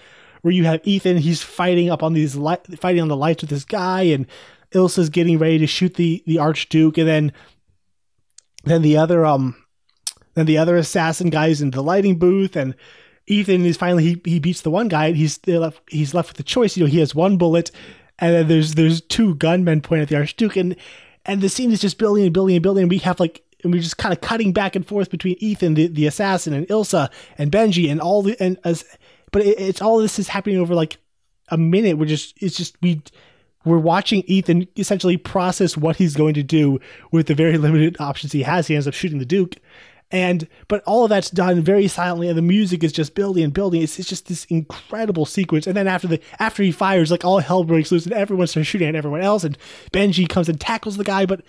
where you have Ethan he's fighting up on these light fighting on the lights with this guy and Ilsa's getting ready to shoot the the archduke and then then the other um then the other assassin guy's in the lighting booth and Ethan is finally he, he beats the one guy and he's left he's left with the choice you know he has one bullet and then there's there's two gunmen pointing at the archduke and and the scene is just building and building and building and we have like and we're just kind of cutting back and forth between Ethan, the, the assassin, and Ilsa and Benji, and all the and as, but it, it's all this is happening over like a minute. We're just it's just we we're watching Ethan essentially process what he's going to do with the very limited options he has. He ends up shooting the Duke, and but all of that's done very silently, and the music is just building and building. It's, it's just this incredible sequence. And then after the after he fires, like all hell breaks loose, and everyone starts shooting at everyone else, and Benji comes and tackles the guy, but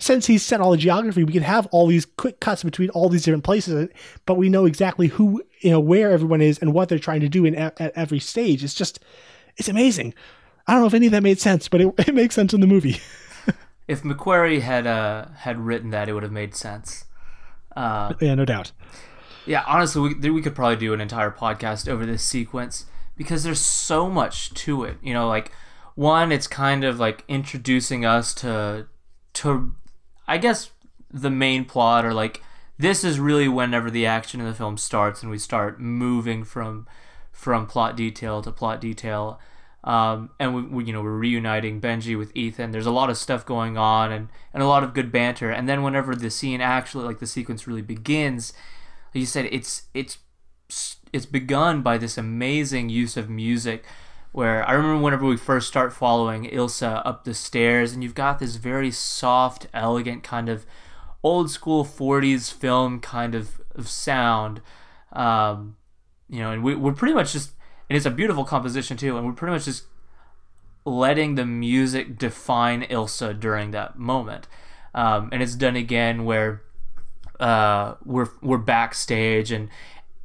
since he's set all the geography, we can have all these quick cuts between all these different places, but we know exactly who, you know, where everyone is and what they're trying to do in at every stage. It's just, it's amazing. I don't know if any of that made sense, but it, it makes sense in the movie. if McQuarrie had uh, had written that, it would have made sense. Uh, yeah, no doubt. Yeah, honestly, we, we could probably do an entire podcast over this sequence because there's so much to it. You know, like one, it's kind of like introducing us to to I guess the main plot or like this is really whenever the action in the film starts and we start moving from from plot detail to plot detail. Um, and we, we, you know we're reuniting Benji with Ethan. There's a lot of stuff going on and, and a lot of good banter. And then whenever the scene actually like the sequence really begins, like you said, it's it's it's begun by this amazing use of music where I remember whenever we first start following Ilsa up the stairs, and you've got this very soft, elegant kind of old school 40s film kind of, of sound. Um, you know, and we, we're pretty much just, and it's a beautiful composition too, and we're pretty much just letting the music define Ilsa during that moment. Um, and it's done again where uh, we're we're backstage and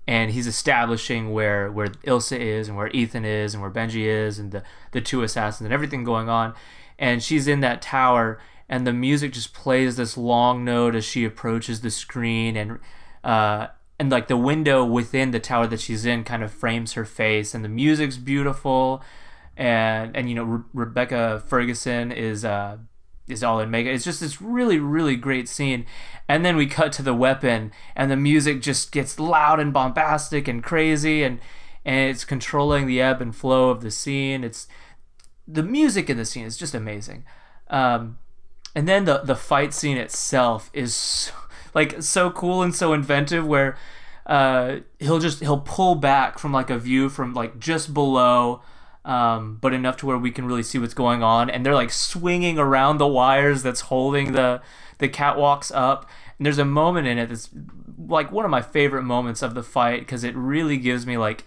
and he's establishing where where Ilsa is and where Ethan is and where Benji is and the the two assassins and everything going on. And she's in that tower and the music just plays this long note as she approaches the screen and uh and like the window within the tower that she's in kind of frames her face and the music's beautiful. And and you know Re- Rebecca Ferguson is uh is all in mega. It's just this really, really great scene. And then we cut to the weapon, and the music just gets loud and bombastic and crazy, and and it's controlling the ebb and flow of the scene. It's the music in the scene is just amazing. Um, and then the the fight scene itself is so, like so cool and so inventive, where uh, he'll just he'll pull back from like a view from like just below um, but enough to where we can really see what's going on. And they're like swinging around the wires that's holding the the catwalks up. And there's a moment in it that's like one of my favorite moments of the fight because it really gives me like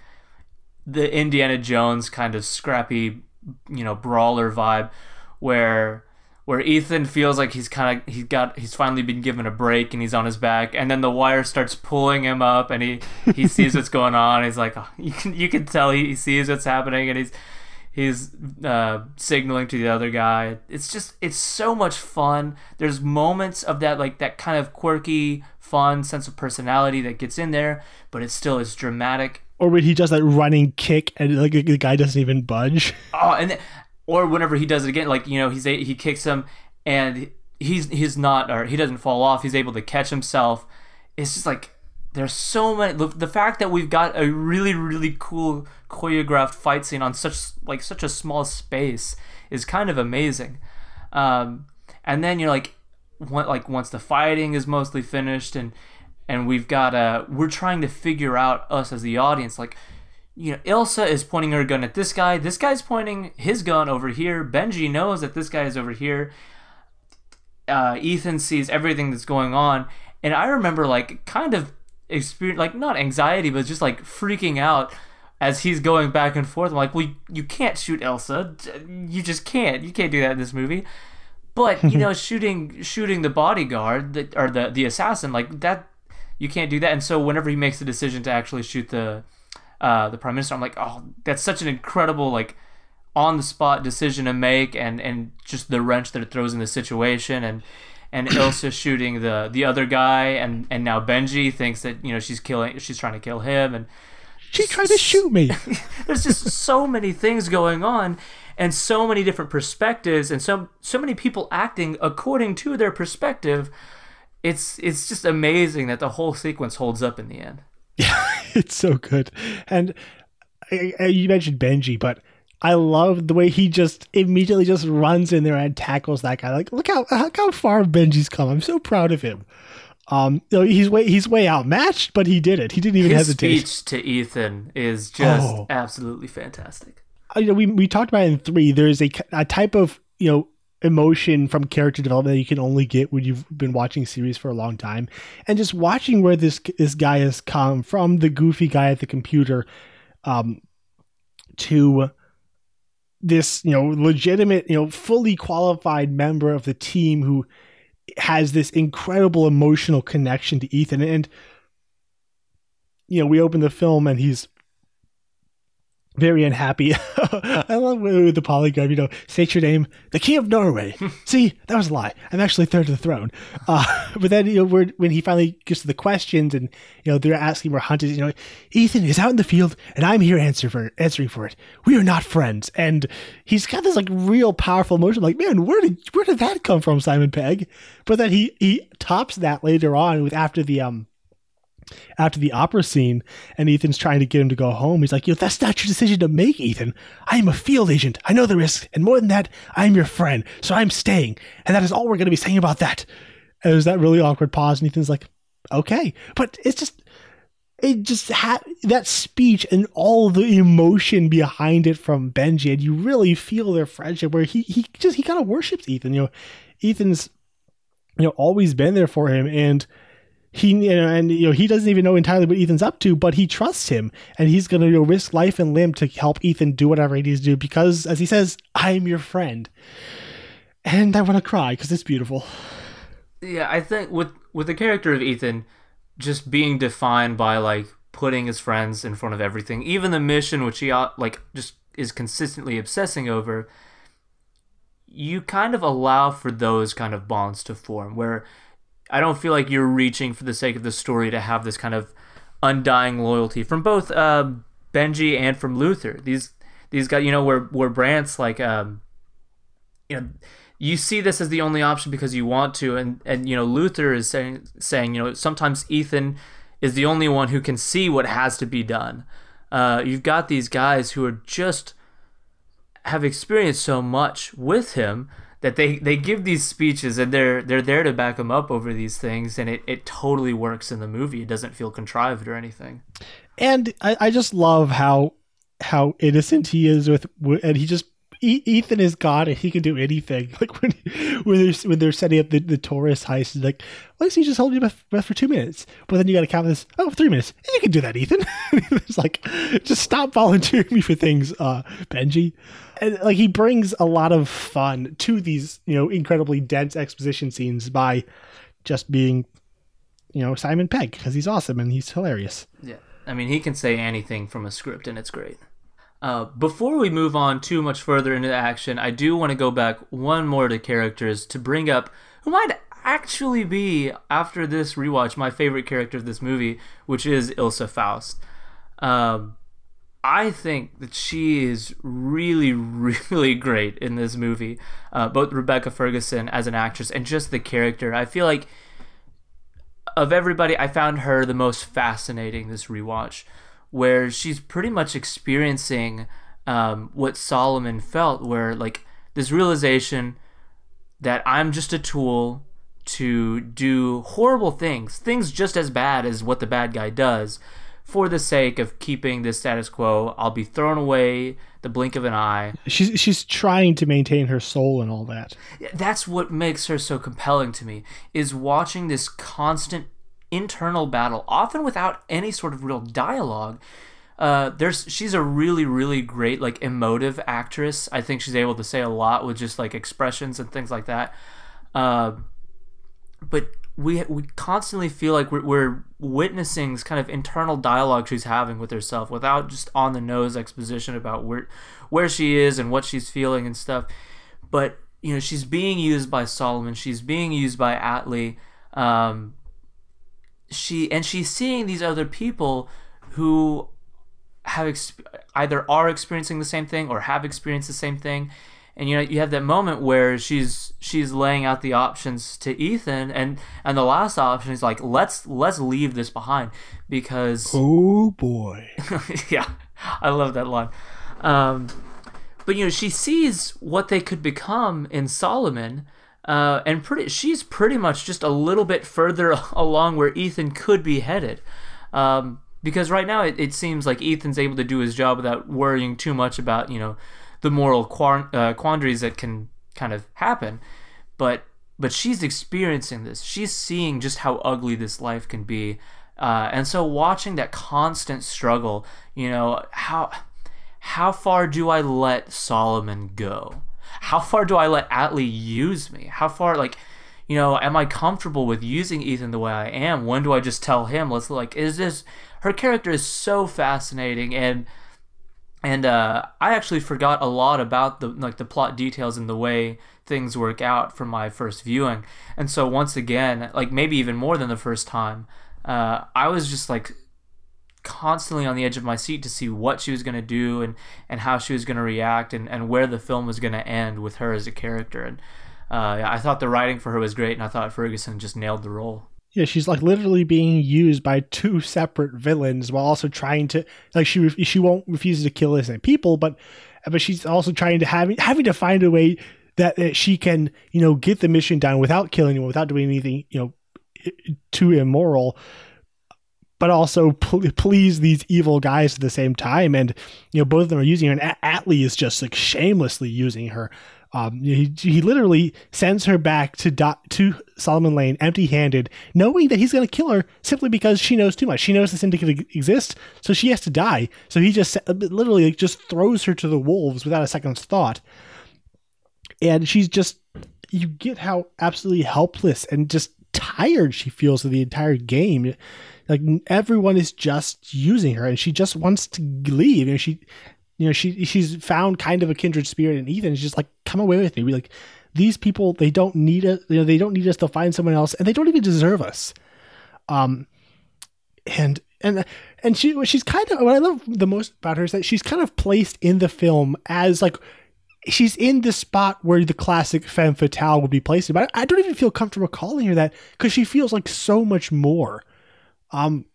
the Indiana Jones kind of scrappy, you know, brawler vibe, where where Ethan feels like he's kind of he's got he's finally been given a break and he's on his back and then the wire starts pulling him up and he he sees what's going on. He's like oh, you can you can tell he, he sees what's happening and he's he's uh, signaling to the other guy. It's just it's so much fun. There's moments of that like that kind of quirky fun sense of personality that gets in there but it still is dramatic. Or when he does that running kick and like the guy doesn't even budge. Oh and th- or whenever he does it again, like you know, he's a, he kicks him and he's he's not or he doesn't fall off. He's able to catch himself. It's just like there's so many. The, the fact that we've got a really really cool choreographed fight scene on such like such a small space is kind of amazing. Um, and then you're like, what, like once the fighting is mostly finished and and we've got uh we're trying to figure out us as the audience like you know, Ilsa is pointing her gun at this guy. This guy's pointing his gun over here. Benji knows that this guy is over here. Uh, Ethan sees everything that's going on, and I remember like kind of experience like not anxiety, but just like freaking out as he's going back and forth. I'm like, well, you can't shoot Ilsa. You just can't. You can't do that in this movie. But you know, shooting shooting the bodyguard that, or the the assassin like that, you can't do that. And so whenever he makes the decision to actually shoot the uh, the prime minister. I'm like, oh, that's such an incredible like on the spot decision to make, and and just the wrench that it throws in the situation, and and Ilsa shooting the the other guy, and and now Benji thinks that you know she's killing, she's trying to kill him, and she tried to shoot me. there's just so many things going on and so many different perspectives and so so many people acting according to their perspective. It's it's just amazing that the whole sequence holds up in the end. Yeah it's so good. And I, I, you mentioned Benji, but I love the way he just immediately just runs in there and tackles that guy. Like, look how look how far Benji's come. I'm so proud of him. Um, you know, he's way he's way outmatched, but he did it. He didn't even His hesitate. speech to Ethan is just oh. absolutely fantastic. Uh, you know, we we talked about it in three. There's a, a type of you know emotion from character development that you can only get when you've been watching series for a long time and just watching where this this guy has come from the goofy guy at the computer um to this you know legitimate you know fully qualified member of the team who has this incredible emotional connection to Ethan. And, you know, we open the film and he's very unhappy. I love with the polygraph, you know, state your name, the King of Norway. See, that was a lie. I'm actually third to the throne. Uh, but then, you know, we're, when he finally gets to the questions and, you know, they're asking where Hunt is, you know, Ethan is out in the field and I'm here answer for, answering for it. We are not friends. And he's got this like real powerful emotion, like, man, where did, where did that come from, Simon Pegg? But then he, he tops that later on with after the, um, after the opera scene and Ethan's trying to get him to go home. He's like, Yo, that's not your decision to make, Ethan. I am a field agent. I know the risks. And more than that, I'm your friend. So I'm staying. And that is all we're going to be saying about that. And there's that really awkward pause. And Ethan's like, Okay. But it's just, it just had that speech and all the emotion behind it from Benji. And you really feel their friendship where he, he just, he kind of worships Ethan. You know, Ethan's, you know, always been there for him. And, he you know, and you know he doesn't even know entirely what Ethan's up to, but he trusts him, and he's going to you know, risk life and limb to help Ethan do whatever he needs to do because, as he says, "I'm your friend," and I want to cry because it's beautiful. Yeah, I think with with the character of Ethan just being defined by like putting his friends in front of everything, even the mission which he uh, like just is consistently obsessing over. You kind of allow for those kind of bonds to form where I don't feel like you're reaching for the sake of the story to have this kind of undying loyalty from both uh, Benji and from Luther. These these guys, you know, where where Brandt's like, um, you know, you see this as the only option because you want to, and and you know, Luther is saying saying, you know, sometimes Ethan is the only one who can see what has to be done. Uh, you've got these guys who are just have experienced so much with him that they they give these speeches and they're they're there to back them up over these things and it, it totally works in the movie. It doesn't feel contrived or anything. And i, I just love how how innocent he is with and he just Ethan is God and he can do anything. Like when when they're when they're setting up the, the heist, he's like, "Why he just hold your breath for two minutes?" But then you got to count this. Oh, three minutes. You can do that, Ethan. it's like, just stop volunteering me for things, uh, Benji. And like he brings a lot of fun to these, you know, incredibly dense exposition scenes by just being, you know, Simon Pegg because he's awesome and he's hilarious. Yeah, I mean, he can say anything from a script and it's great. Uh, before we move on too much further into action, I do want to go back one more to characters to bring up who might actually be, after this rewatch, my favorite character of this movie, which is Ilsa Faust. Um, I think that she is really, really great in this movie. Uh, both Rebecca Ferguson as an actress and just the character. I feel like of everybody, I found her the most fascinating this rewatch where she's pretty much experiencing um, what Solomon felt, where like this realization that I'm just a tool to do horrible things, things just as bad as what the bad guy does, for the sake of keeping the status quo. I'll be thrown away the blink of an eye. She's she's trying to maintain her soul and all that. That's what makes her so compelling to me is watching this constant internal battle, often without any sort of real dialogue. Uh, there's she's a really really great like emotive actress. I think she's able to say a lot with just like expressions and things like that. Uh, but we we constantly feel like we're, we're witnessing this kind of internal dialogue she's having with herself without just on the nose exposition about where where she is and what she's feeling and stuff. But you know she's being used by Solomon. She's being used by Atlee. Um, she and she's seeing these other people who have exp- either are experiencing the same thing or have experienced the same thing. And you know you have that moment where she's she's laying out the options to Ethan and and the last option is like let's let's leave this behind because oh boy. Yeah I love that line. Um, but you know she sees what they could become in Solomon uh, and pretty, she's pretty much just a little bit further along where Ethan could be headed. Um, because right now it, it seems like Ethan's able to do his job without worrying too much about, you know, the moral uh, quandaries that can kind of happen. But but she's experiencing this. She's seeing just how ugly this life can be. Uh, and so watching that constant struggle, you know, how how far do I let Solomon go? How far do I let Atlee use me? How far, like, you know, am I comfortable with using Ethan the way I am? When do I just tell him? Let's like, is this her character is so fascinating and and uh, I actually forgot a lot about the like the plot details and the way things work out from my first viewing. And so once again, like maybe even more than the first time, uh, I was just like constantly on the edge of my seat to see what she was going to do and, and how she was going to react and, and where the film was going to end with her as a character. And uh, I thought the writing for her was great, and I thought Ferguson just nailed the role. Yeah, she's like literally being used by two separate villains while also trying to like she she won't refuse to kill innocent people, but but she's also trying to having having to find a way that, that she can you know get the mission done without killing anyone, without doing anything you know too immoral but also pl- please these evil guys at the same time. And you know, both of them are using her. And Atlee is just like shamelessly using her. Um, he, he literally sends her back to do- to Solomon Lane empty-handed, knowing that he's going to kill her simply because she knows too much. She knows the syndicate exists, so she has to die. So he just literally just throws her to the wolves without a second's thought. And she's just you get how absolutely helpless and just tired she feels of the entire game. Like everyone is just using her, and she just wants to leave. Know, she, you know, she she's found kind of a kindred spirit in Ethan. She's just like, come away with me. We like these people. They don't need us. You know, they don't need us to find someone else, and they don't even deserve us. Um, and and and she she's kind of what I love the most about her is that she's kind of placed in the film as like she's in the spot where the classic femme fatale would be placed. But I don't even feel comfortable calling her that because she feels like so much more. Um,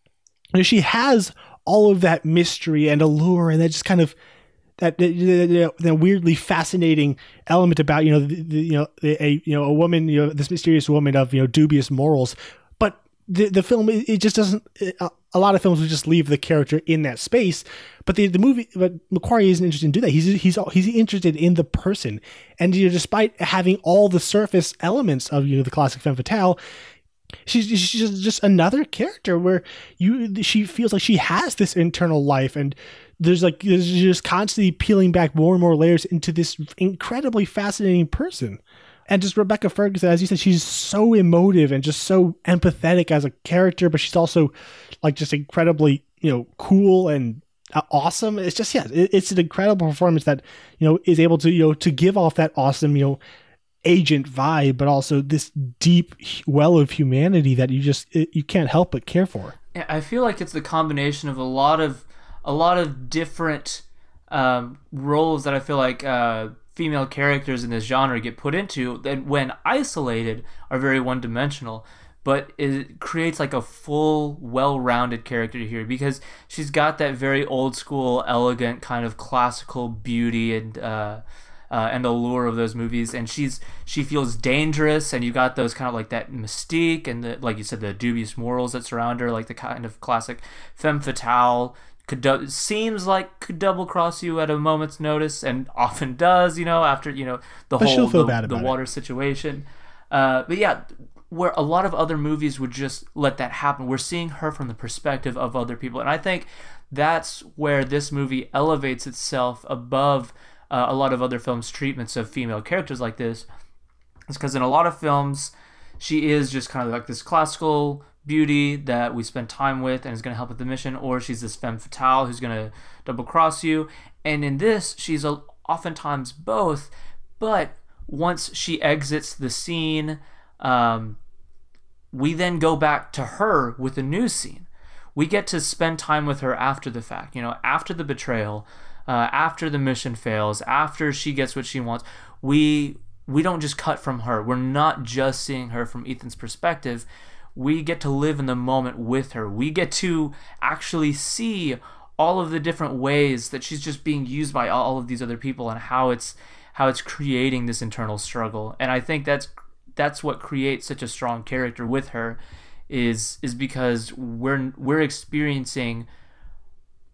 she has all of that mystery and allure and that just kind of that that, weirdly fascinating element about you know the, the, you know a you know a woman you know this mysterious woman of you know dubious morals. But the the film it just doesn't a lot of films would just leave the character in that space. But the the movie but McQuarrie isn't interested in do that. He's he's he's interested in the person. And you know despite having all the surface elements of you know the classic femme fatale she's she's just another character where you she feels like she has this internal life and there's like there's just constantly peeling back more and more layers into this incredibly fascinating person and just Rebecca Ferguson, as you said, she's so emotive and just so empathetic as a character, but she's also like just incredibly, you know, cool and awesome. It's just yeah, it's an incredible performance that you know is able to you know to give off that awesome you know agent vibe, but also this deep well of humanity that you just you can't help but care for. I feel like it's the combination of a lot of a lot of different um, roles that I feel like uh, female characters in this genre get put into that, when isolated, are very one dimensional. But it creates like a full, well-rounded character here because she's got that very old school, elegant kind of classical beauty and. Uh, uh, and the lure of those movies. And she's she feels dangerous, and you got those kind of like that mystique and the like you said the dubious morals that surround her, like the kind of classic femme fatale. Could do- seems like could double cross you at a moment's notice, and often does. You know, after you know the but whole the, the water it. situation. Uh, but yeah, where a lot of other movies would just let that happen. We're seeing her from the perspective of other people, and I think that's where this movie elevates itself above uh, a lot of other films' treatments of female characters like this is because in a lot of films, she is just kind of like this classical beauty that we spend time with and is going to help with the mission, or she's this femme fatale who's going to double cross you. And in this, she's a, oftentimes both, but once she exits the scene, um, we then go back to her with a new scene. We get to spend time with her after the fact, you know, after the betrayal, uh, after the mission fails, after she gets what she wants, we we don't just cut from her. We're not just seeing her from Ethan's perspective. We get to live in the moment with her. We get to actually see all of the different ways that she's just being used by all of these other people and how it's how it's creating this internal struggle. And I think that's that's what creates such a strong character with her is is because we're we're experiencing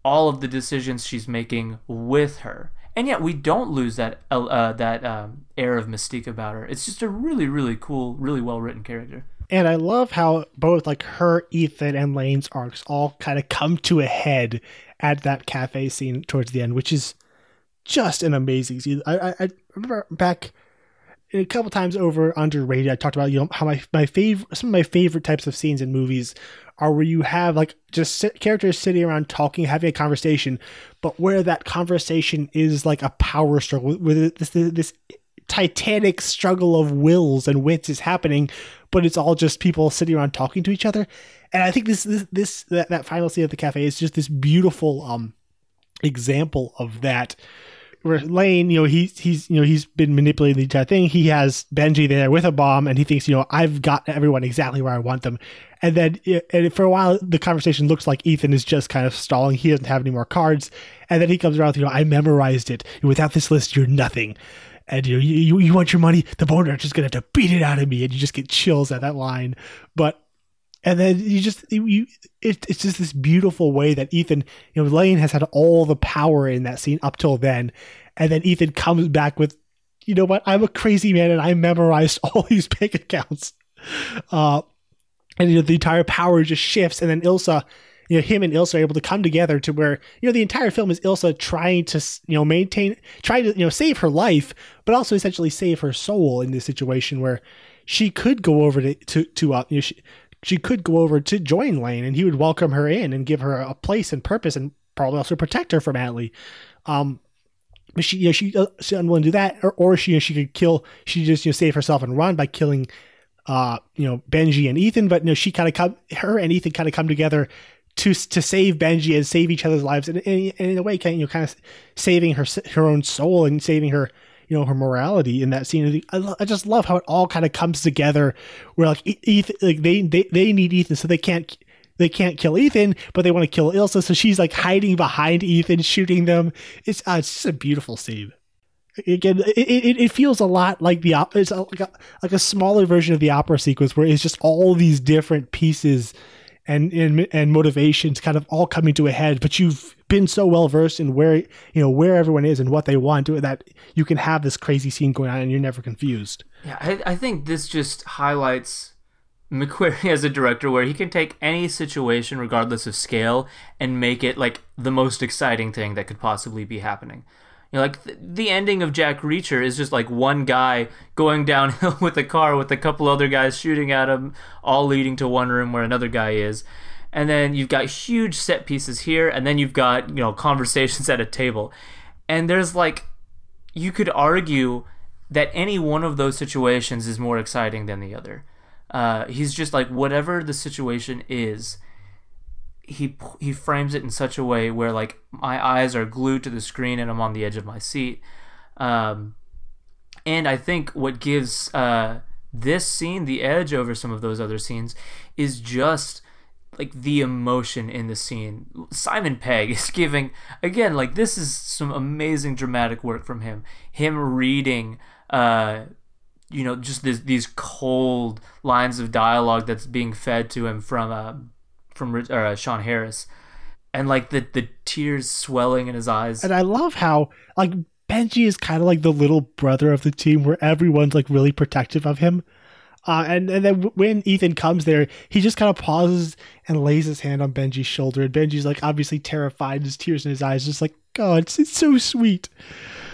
all of the decisions she's making with her. And yet we don't lose that uh, that um, air of mystique about her. It's just a really, really cool, really well written character. And I love how both like her, Ethan, and Lane's arcs all kind of come to a head at that cafe scene towards the end, which is just an amazing scene. I, I, I remember back a couple times over underrated. I talked about you know how my my favorite some of my favorite types of scenes in movies are where you have like just sit, characters sitting around talking, having a conversation, but where that conversation is like a power struggle with this this titanic struggle of wills and wits is happening, but it's all just people sitting around talking to each other. And I think this this, this that, that final scene at the cafe is just this beautiful um example of that Lane, you know, he's he's you know he's been manipulating the entire thing. He has Benji there with a bomb, and he thinks, you know, I've got everyone exactly where I want them. And then, and for a while, the conversation looks like Ethan is just kind of stalling. He doesn't have any more cards, and then he comes around with, you know, I memorized it. Without this list, you're nothing. And you you, you want your money? The boner just gonna have to beat it out of me, and you just get chills at that line. But and then you just you it, it's just this beautiful way that Ethan you know Lane has had all the power in that scene up till then. And then Ethan comes back with you know what? I'm a crazy man and I memorized all these bank accounts. Uh and you know the entire power just shifts. And then Ilsa you know him and Ilsa are able to come together to where you know the entire film is Ilsa trying to you know maintain trying to you know save her life but also essentially save her soul in this situation where she could go over to to, to uh, you know, she, she could go over to join Lane and he would welcome her in and give her a place and purpose and probably also protect her from Atlee. Um, but she, you know, she, uh, she unwilling to do that, or, or she, you know, she could kill, she just, you know, save herself and run by killing, uh, you know, Benji and Ethan. But, you know, she kind of come, her and Ethan kind of come together to, to save Benji and save each other's lives. And, and, and in a way, kind of, you know, kind of saving her, her own soul and saving her, you know her morality in that scene. I, I just love how it all kind of comes together. Where like Ethan, like they they they need Ethan, so they can't they can't kill Ethan, but they want to kill Ilsa, so she's like hiding behind Ethan, shooting them. It's uh, it's just a beautiful scene. Again, it, it, it feels a lot like the it's like a, like a smaller version of the opera sequence where it's just all these different pieces and and and motivations kind of all coming to a head but you've been so well versed in where you know where everyone is and what they want to that you can have this crazy scene going on and you're never confused yeah i, I think this just highlights mcquarrie as a director where he can take any situation regardless of scale and make it like the most exciting thing that could possibly be happening you know, like th- the ending of Jack Reacher is just like one guy going downhill with a car with a couple other guys shooting at him, all leading to one room where another guy is. And then you've got huge set pieces here, and then you've got, you know, conversations at a table. And there's like, you could argue that any one of those situations is more exciting than the other. Uh, he's just like, whatever the situation is, he he frames it in such a way where like my eyes are glued to the screen and I'm on the edge of my seat. Um, and I think what gives uh, this scene the edge over some of those other scenes is just like the emotion in the scene. Simon Pegg is giving again like this is some amazing dramatic work from him. Him reading uh you know just this, these cold lines of dialogue that's being fed to him from uh, from uh, Sean Harris, and like the the tears swelling in his eyes. And I love how like Benji is kind of like the little brother of the team, where everyone's like really protective of him. Uh, and and then when Ethan comes there, he just kind of pauses and lays his hand on Benji's shoulder, and Benji's like obviously terrified, his tears in his eyes, just like God, it's, it's so sweet.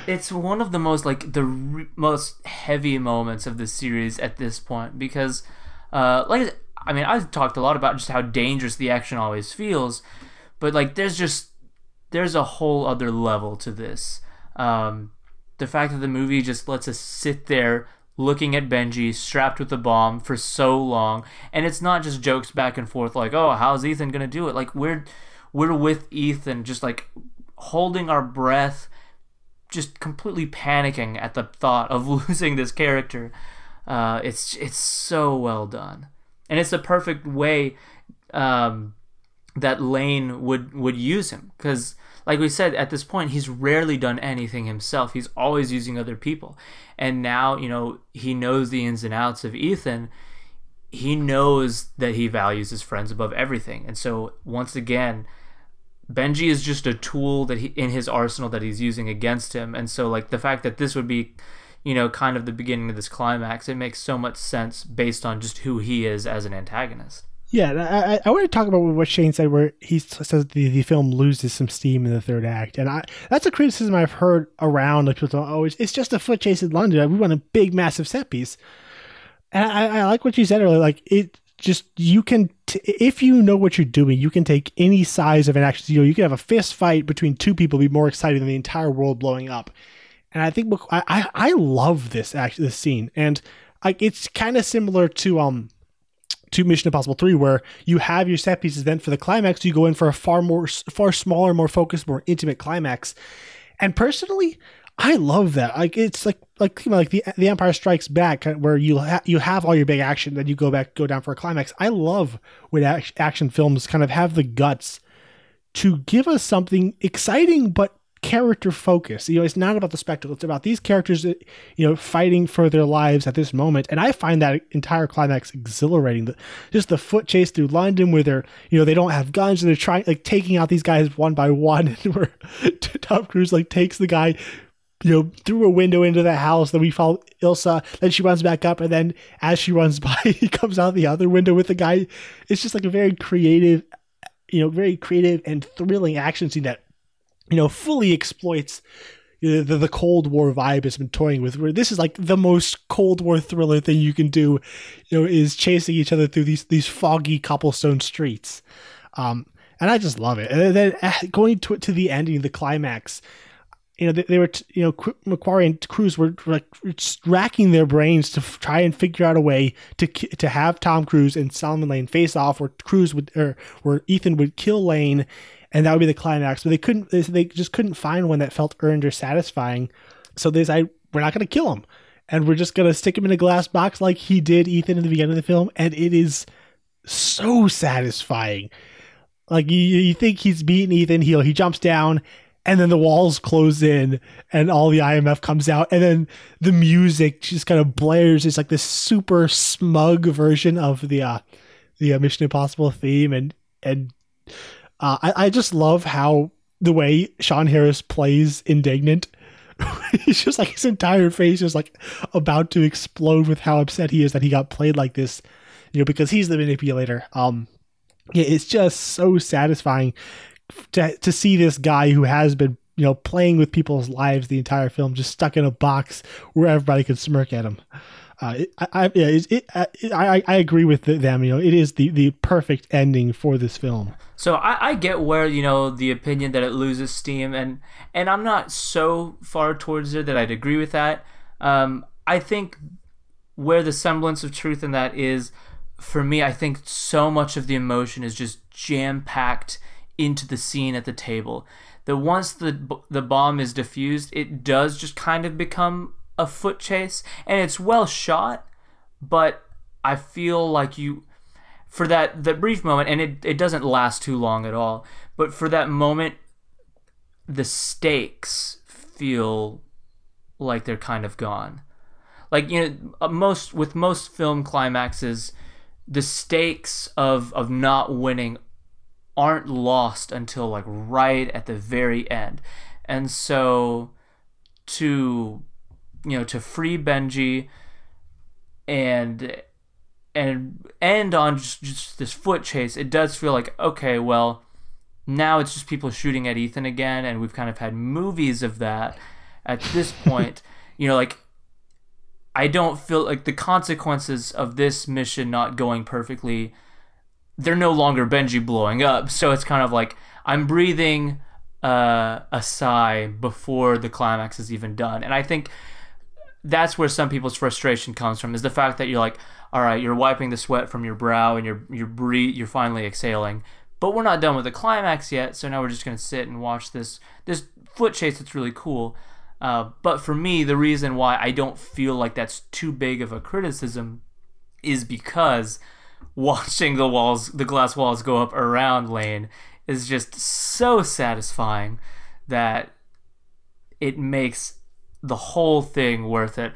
It's one of the most like the re- most heavy moments of the series at this point because, uh, like I mean, I've talked a lot about just how dangerous the action always feels, but like there's just there's a whole other level to this. Um, the fact that the movie just lets us sit there looking at Benji strapped with the bomb for so long, and it's not just jokes back and forth like, "Oh, how's Ethan gonna do it?" Like we're we're with Ethan, just like holding our breath, just completely panicking at the thought of losing this character. Uh, it's it's so well done and it's the perfect way um, that Lane would would use him because, like we said, at this point he's rarely done anything himself. He's always using other people, and now you know he knows the ins and outs of Ethan. He knows that he values his friends above everything, and so once again. Benji is just a tool that he in his arsenal that he's using against him, and so like the fact that this would be you know, kind of the beginning of this climax. It makes so much sense based on just who he is as an antagonist. Yeah, I, I, want to talk about what Shane said, where he says the, the film loses some steam in the third act, and I that's a criticism I've heard around. Like people, oh, it's, it's just a foot chase in London. We want a big, massive set piece, and I, I like what you said earlier. Like it, just you can, t- if you know what you're doing, you can take any size of an action. You know, you can have a fist fight between two people, be more exciting than the entire world blowing up. And I think I I, love this actually this scene, and like it's kind of similar to um to Mission Impossible 3 where you have your set pieces then for the climax you go in for a far more far smaller more focused more intimate climax. And personally I love that. Like it's like like you know, like the the Empire Strikes Back uh, where you ha- you have all your big action then you go back go down for a climax. I love when ac- action films kind of have the guts to give us something exciting but character focus. You know, it's not about the spectacle. It's about these characters, uh, you know, fighting for their lives at this moment. And I find that entire climax exhilarating. The, just the foot chase through London, where they're, you know, they don't have guns and they're trying like taking out these guys one by one, and where Tom Cruise like takes the guy. You know, through a window into the house. Then we follow Ilsa. Then she runs back up, and then as she runs by, he comes out the other window with the guy. It's just like a very creative, you know, very creative and thrilling action scene that you know, fully exploits the, the, Cold War vibe it's been toying with. Where this is like the most Cold War thriller thing you can do, you know, is chasing each other through these these foggy cobblestone streets, um, and I just love it. And then uh, going to to the ending, the climax. You know, they, they were, you know, McQuarrie and Cruise were like racking their brains to f- try and figure out a way to to have Tom Cruise and Solomon Lane face off, where Cruise would, or where Ethan would kill Lane, and that would be the climax. But they couldn't. They just couldn't find one that felt earned or satisfying. So they decided we're not going to kill him, and we're just going to stick him in a glass box like he did Ethan in the beginning of the film, and it is so satisfying. Like you, you think he's beaten Ethan, he he jumps down, and then the walls close in, and all the IMF comes out, and then the music just kind of blares. It's like this super smug version of the uh, the uh, Mission Impossible theme, and and uh, I, I just love how the way Sean Harris plays indignant. He's just like his entire face is like about to explode with how upset he is that he got played like this, you know, because he's the manipulator. Um, yeah, it's just so satisfying to to see this guy who has been you know playing with people's lives the entire film just stuck in a box where everybody could smirk at him. Uh, it, I, yeah, it, it, I, I agree with them. You know, it is the, the perfect ending for this film. So I, I get where you know the opinion that it loses steam, and and I'm not so far towards it that I'd agree with that. Um, I think where the semblance of truth in that is, for me, I think so much of the emotion is just jam packed into the scene at the table. That once the the bomb is diffused, it does just kind of become a foot chase, and it's well shot, but I feel like you for that that brief moment, and it, it doesn't last too long at all, but for that moment, the stakes feel like they're kind of gone. Like you know, uh, most with most film climaxes, the stakes of of not winning aren't lost until like right at the very end, and so to you know to free Benji and and end on just, just this foot chase, it does feel like okay, well, now it's just people shooting at Ethan again, and we've kind of had movies of that. At this point, you know, like I don't feel like the consequences of this mission not going perfectly. They're no longer Benji blowing up, so it's kind of like I'm breathing uh, a sigh before the climax is even done, and I think that's where some people's frustration comes from is the fact that you're like all right, you're wiping the sweat from your brow and you're you're you're finally exhaling. But we're not done with the climax yet, so now we're just gonna sit and watch this this foot chase that's really cool. Uh, but for me, the reason why I don't feel like that's too big of a criticism is because watching the walls, the glass walls go up around Lane is just so satisfying that it makes the whole thing worth it.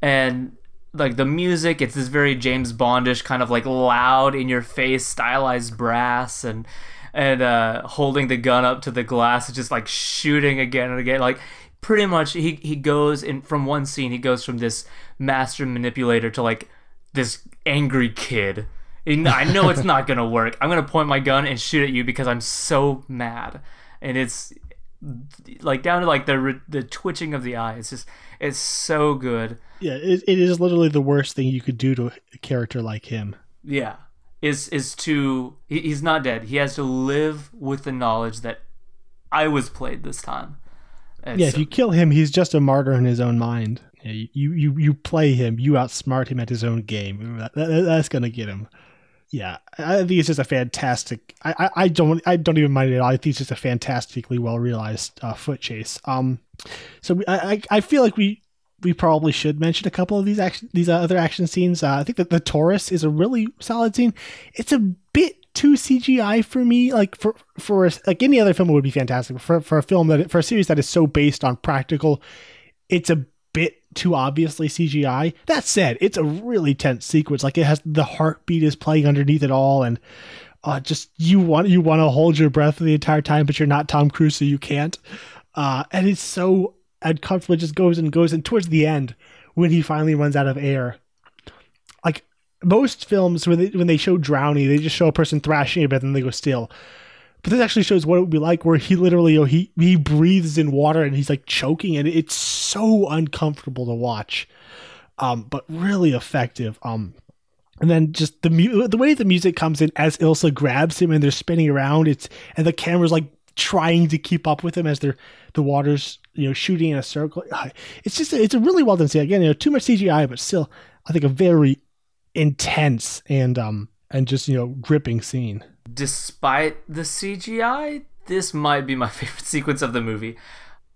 And like the music it's this very james bondish kind of like loud in your face stylized brass and and uh holding the gun up to the glass just like shooting again and again like pretty much he he goes in from one scene he goes from this master manipulator to like this angry kid And I know it's not gonna work. I'm gonna point my gun and shoot at you because I'm so mad, and it's like down to like the the twitching of the eye. It's just it's so good. Yeah, it, it is literally the worst thing you could do to a character like him. Yeah, is is to he, he's not dead. He has to live with the knowledge that I was played this time. It's yeah, if you kill him, he's just a martyr in his own mind. Yeah, you, you you play him, you outsmart him at his own game. That, that- that's gonna get him. Yeah, I think it's just a fantastic. I, I, I don't I don't even mind it at all. I think it's just a fantastically well realized uh, foot chase. Um, so we, I I feel like we we probably should mention a couple of these action these uh, other action scenes. Uh, I think that the Torus is a really solid scene. It's a bit too CGI for me. Like for for like any other film, would be fantastic. For for a film that for a series that is so based on practical, it's a bit too obviously CGI. That said, it's a really tense sequence. Like it has the heartbeat is playing underneath it all, and uh, just you want you want to hold your breath the entire time, but you're not Tom Cruise, so you can't. Uh, and it's so uncomfortable. It just goes and goes, and towards the end, when he finally runs out of air, like most films when they when they show drowning, they just show a person thrashing bit, and they go still. But this actually shows what it would be like, where he literally, you know, he he breathes in water and he's like choking, and it's so uncomfortable to watch, um, but really effective. Um, and then just the mu- the way the music comes in as Ilsa grabs him and they're spinning around, it's and the camera's like trying to keep up with him as they're the water's you know shooting in a circle. It's just it's a really well done scene. Again, you know, too much CGI, but still, I think a very intense and um and just you know gripping scene. Despite the CGI, this might be my favorite sequence of the movie.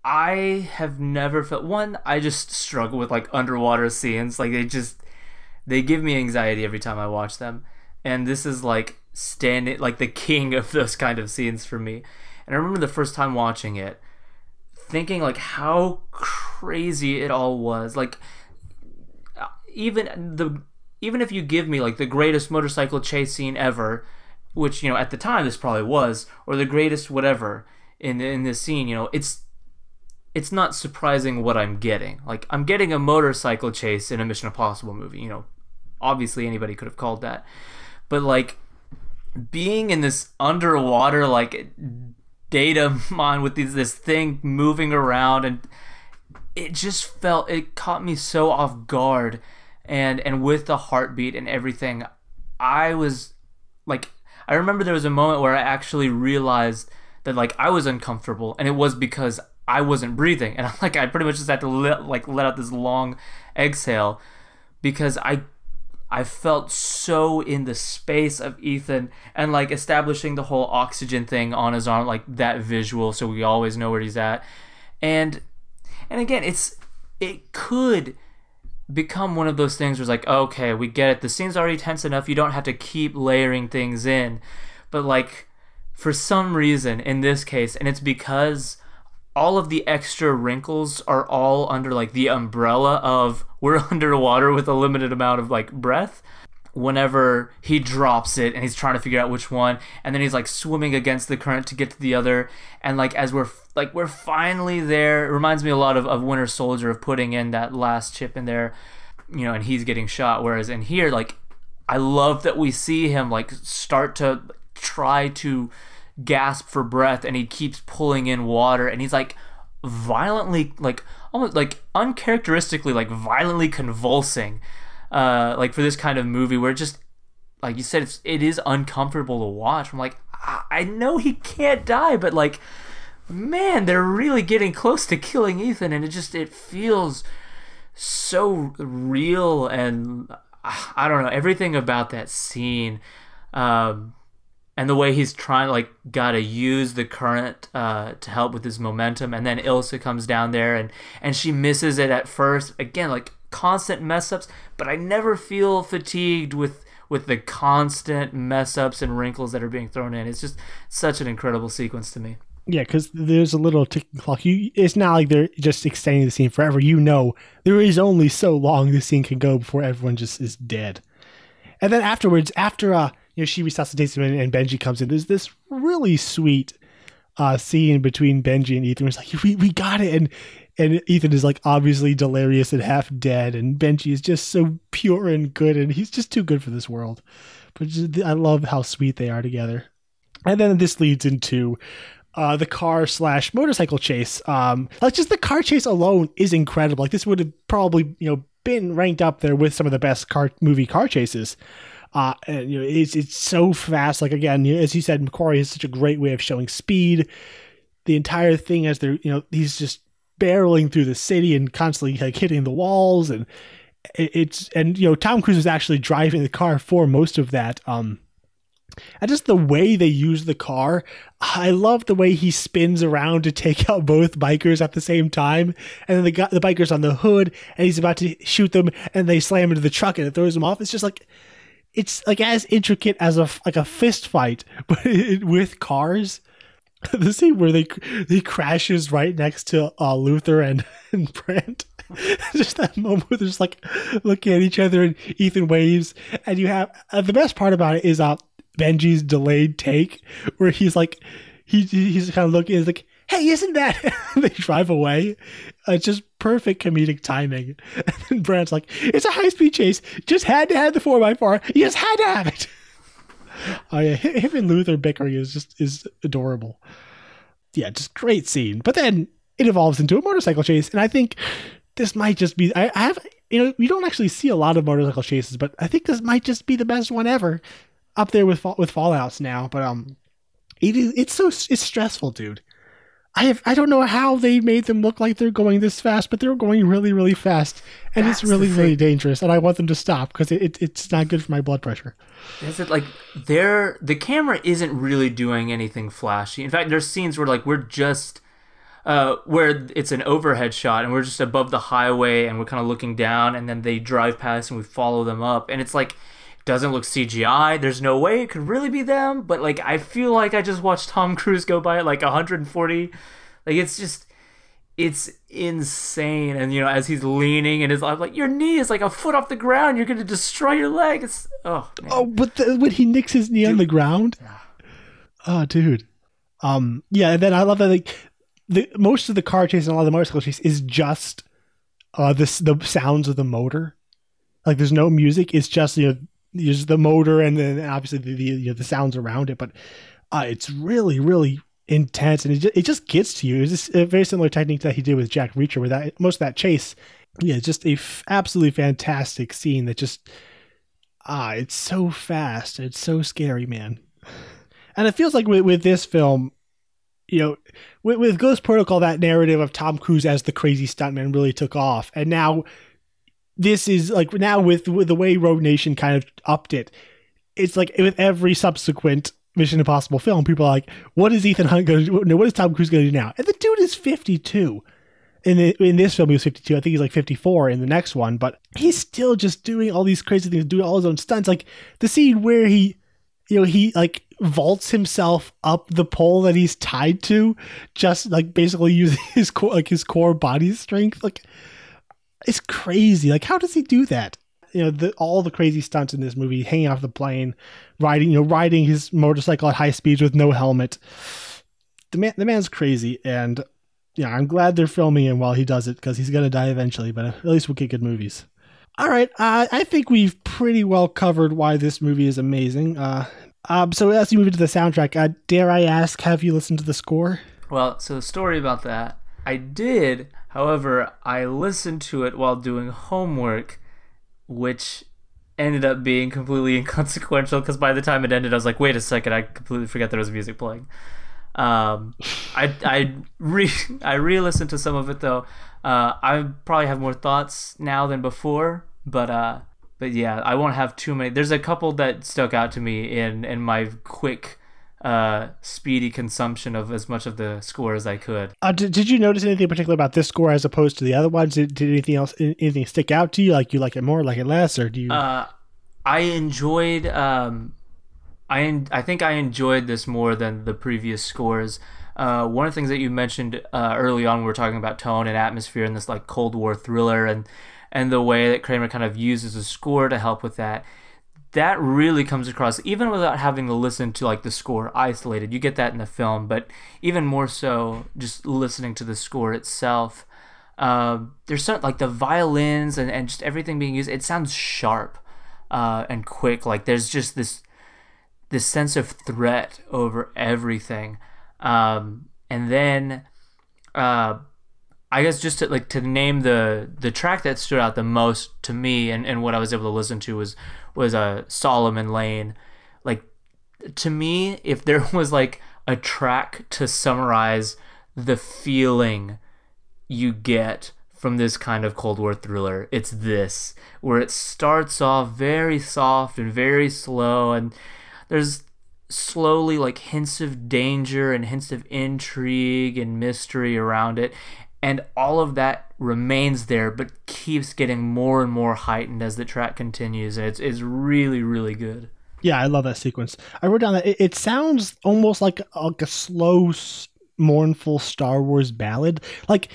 I have never felt one. I just struggle with like underwater scenes. Like they just they give me anxiety every time I watch them, and this is like standing like the king of those kind of scenes for me. And I remember the first time watching it, thinking like how crazy it all was. Like even the even if you give me like the greatest motorcycle chase scene ever, which you know at the time this probably was, or the greatest whatever in in this scene, you know, it's it's not surprising what I'm getting. Like I'm getting a motorcycle chase in a Mission Impossible movie. You know, obviously anybody could have called that, but like being in this underwater like data mine with these, this thing moving around and it just felt it caught me so off guard and and with the heartbeat and everything i was like i remember there was a moment where i actually realized that like i was uncomfortable and it was because i wasn't breathing and like i pretty much just had to let, like let out this long exhale because i I felt so in the space of Ethan and like establishing the whole oxygen thing on his arm, like that visual, so we always know where he's at. And and again, it's it could become one of those things where it's like, oh, okay, we get it. The scene's already tense enough. You don't have to keep layering things in. But like for some reason in this case, and it's because all of the extra wrinkles are all under like the umbrella of we're underwater with a limited amount of like breath whenever he drops it and he's trying to figure out which one and then he's like swimming against the current to get to the other and like as we're like we're finally there. It reminds me a lot of, of winter soldier of putting in that last chip in there you know and he's getting shot. Whereas in here like i love that we see him like start to try to gasp for breath and he keeps pulling in water and he's like violently like almost like uncharacteristically like violently convulsing uh like for this kind of movie where it just like you said it's it is uncomfortable to watch. I'm like I know he can't die but like man they're really getting close to killing ethan and it just it feels so real and i don't know everything about that scene um and the way he's trying like gotta use the current uh, to help with his momentum and then ilsa comes down there and and she misses it at first. Again like constant mess ups but i never feel fatigued with with the constant mess ups and wrinkles that are being thrown in. It's just such an incredible sequence to me Yeah, because there's a little ticking clock. You, it's not like they're just extending the scene forever. You know, there is only so long the scene can go before everyone just is dead. And then afterwards, after uh, you know, she resuscitates him and, and Benji comes in. There's this really sweet uh scene between Benji and Ethan. It's like, we we got it, and and Ethan is like obviously delirious and half dead, and Benji is just so pure and good, and he's just too good for this world. But just, I love how sweet they are together. And then this leads into uh, the car slash motorcycle chase. Um, like just the car chase alone is incredible. Like this would have probably you know been ranked up there with some of the best car movie car chases. Uh, and you know it's it's so fast. Like again, as you said, McQuarrie has such a great way of showing speed. The entire thing as they're you know he's just barreling through the city and constantly like hitting the walls and it's and you know Tom Cruise was actually driving the car for most of that. Um, and just the way they use the car, I love the way he spins around to take out both bikers at the same time, and then the guy, the bikers on the hood, and he's about to shoot them, and they slam into the truck, and it throws them off. It's just like it's like as intricate as a like a fist fight, but with cars. the scene where they he crashes right next to uh, Luther and, and Brandt. just that moment where they're just like looking at each other and Ethan waves, and you have uh, the best part about it is uh Benji's delayed take where he's like he he's kind of looking, he's like, "Hey, isn't that?" they drive away. Uh, it's just perfect comedic timing. And Brandt's like, "It's a high speed chase. Just had to have the four x four. You just had to have it." Oh yeah, him and Luther bickering is just is adorable. Yeah, just great scene. But then it evolves into a motorcycle chase, and I think this might just be. I, I have you know you don't actually see a lot of motorcycle chases, but I think this might just be the best one ever, up there with with Fallout's now. But um, it is it's so it's stressful, dude. I have I don't know how they made them look like they're going this fast, but they're going really really fast, and That's it's really really dangerous. And I want them to stop because it, it it's not good for my blood pressure. Is it like they're the camera isn't really doing anything flashy. In fact, there's scenes where like we're just uh where it's an overhead shot and we're just above the highway and we're kind of looking down and then they drive past and we follow them up and it's like doesn't look CGI. There's no way it could really be them, but like I feel like I just watched Tom Cruise go by at like 140. Like it's just it's insane and you know as he's leaning and his I'm like your knee is like a foot off the ground you're gonna destroy your leg it's oh man. Oh, but the, when he nicks his knee on the ground, oh, dude. Um, yeah, and then I love that like the most of the car chase and a lot of the motorcycle chase is just uh this the sounds of the motor. Like there's no music. It's just you know just the motor and then obviously the the, you know, the sounds around it. But uh, it's really really intense and it just, it just gets to you. It's a very similar technique that he did with Jack Reacher, where that most of that chase, yeah, it's just a f- absolutely fantastic scene that just ah, it's so fast. It's so scary, man. And it feels like with, with this film, you know, with, with Ghost Protocol, that narrative of Tom Cruise as the crazy stuntman really took off. And now this is like now with, with the way Rogue Nation kind of upped it, it's like with every subsequent Mission Impossible film, people are like, what is Ethan Hunt going to do? What is Tom Cruise going to do now? And the dude is 52 in the, in this film he was 52 i think he's like 54 in the next one but he's still just doing all these crazy things doing all his own stunts like the scene where he you know he like vaults himself up the pole that he's tied to just like basically using his core like his core body strength like it's crazy like how does he do that you know the, all the crazy stunts in this movie hanging off the plane riding you know riding his motorcycle at high speeds with no helmet the man the man's crazy and yeah, I'm glad they're filming him while he does it because he's gonna die eventually. But at least we'll get good movies. All right, uh, I think we've pretty well covered why this movie is amazing. Uh, um, so as you move into the soundtrack, uh, dare I ask, have you listened to the score? Well, so the story about that, I did. However, I listened to it while doing homework, which ended up being completely inconsequential because by the time it ended, I was like, wait a second, I completely forgot there was music playing. Um, I I re I re-listened to some of it though. Uh, I probably have more thoughts now than before, but uh, but yeah, I won't have too many. There's a couple that stuck out to me in in my quick, uh, speedy consumption of as much of the score as I could. Uh, did, did you notice anything particular about this score as opposed to the other ones? Did, did anything else anything stick out to you? Like you like it more, like it less, or do you? Uh, I enjoyed. Um, I en- I think I enjoyed this more than the previous scores. Uh, one of the things that you mentioned uh, early on, we were talking about tone and atmosphere in this like Cold War thriller, and and the way that Kraemer kind of uses a score to help with that. That really comes across, even without having to listen to like the score isolated. You get that in the film, but even more so, just listening to the score itself. Uh, there's like the violins and, and just everything being used. It sounds sharp uh, and quick. Like there's just this this sense of threat over everything. Um, and then, uh, I guess just to like to name the the track that stood out the most to me and, and what I was able to listen to was was a Solomon Lane. Like to me, if there was like a track to summarize the feeling you get from this kind of Cold War thriller, it's this, where it starts off very soft and very slow, and there's slowly like hints of danger and hints of intrigue and mystery around it and all of that remains there but keeps getting more and more heightened as the track continues it's, it's really really good yeah i love that sequence i wrote down that it, it sounds almost like like a slow mournful star wars ballad like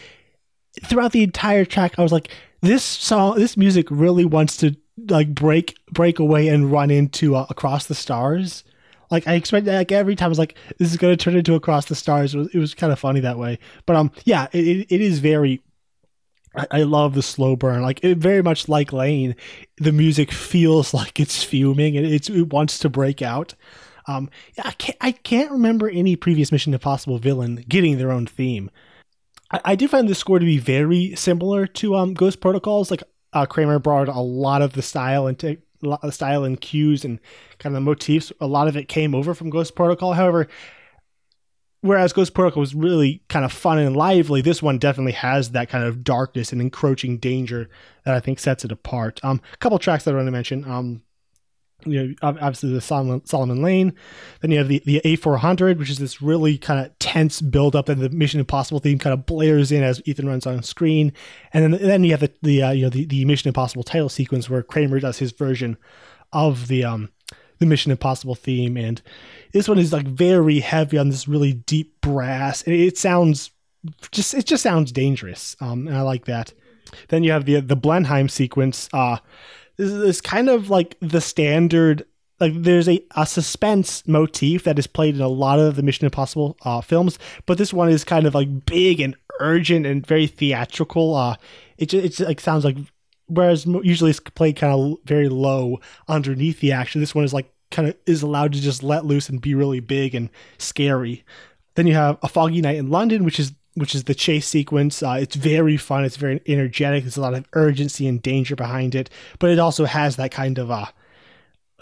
throughout the entire track i was like this song this music really wants to like break break away and run into uh, across the stars like I expected, like every time I was like, this is to turn into Across the Stars. It was, it was kind of funny that way. But um, yeah, it, it is very. I, love the slow burn. Like it, very much like Lane, the music feels like it's fuming and it's, it wants to break out. Um, I can't, I can't remember any previous Mission Impossible villain getting their own theme. I, I do find the score to be very similar to um Ghost Protocols. Like uh, Kraemer brought a lot of the style and t- style and cues and kind of the motifs. A lot of it came over from Ghost Protocol. However, whereas Ghost Protocol was really kind of fun and lively, this one definitely has that kind of darkness and encroaching danger that I think sets it apart. Um, a couple tracks that I want to mention. Um, you know, obviously the Solomon, Solomon Lane. Then you have the, the A400, which is this really kind of tense build up, and the Mission Impossible theme kind of blares in as Ethan runs on screen. And then, then you have the, the uh, you know the, the Mission Impossible title sequence where Kraemer does his version of the um the Mission Impossible theme, and this one is like very heavy on this really deep brass. It sounds just it just sounds dangerous, um, and I like that. Then you have the the Blenheim sequence. Uh, this is kind of like the standard like there's a, a suspense motif that is played in a lot of the Mission Impossible uh, films, but this one is kind of like big and urgent and very theatrical. Uh, it it's like sounds like whereas usually it's played kind of very low underneath the action. This one is like kind of is allowed to just let loose and be really big and scary. Then you have a foggy night in London, which is which is the chase sequence. Uh, it's very fun. It's very energetic. There's a lot of urgency and danger behind it, but it also has that kind of uh,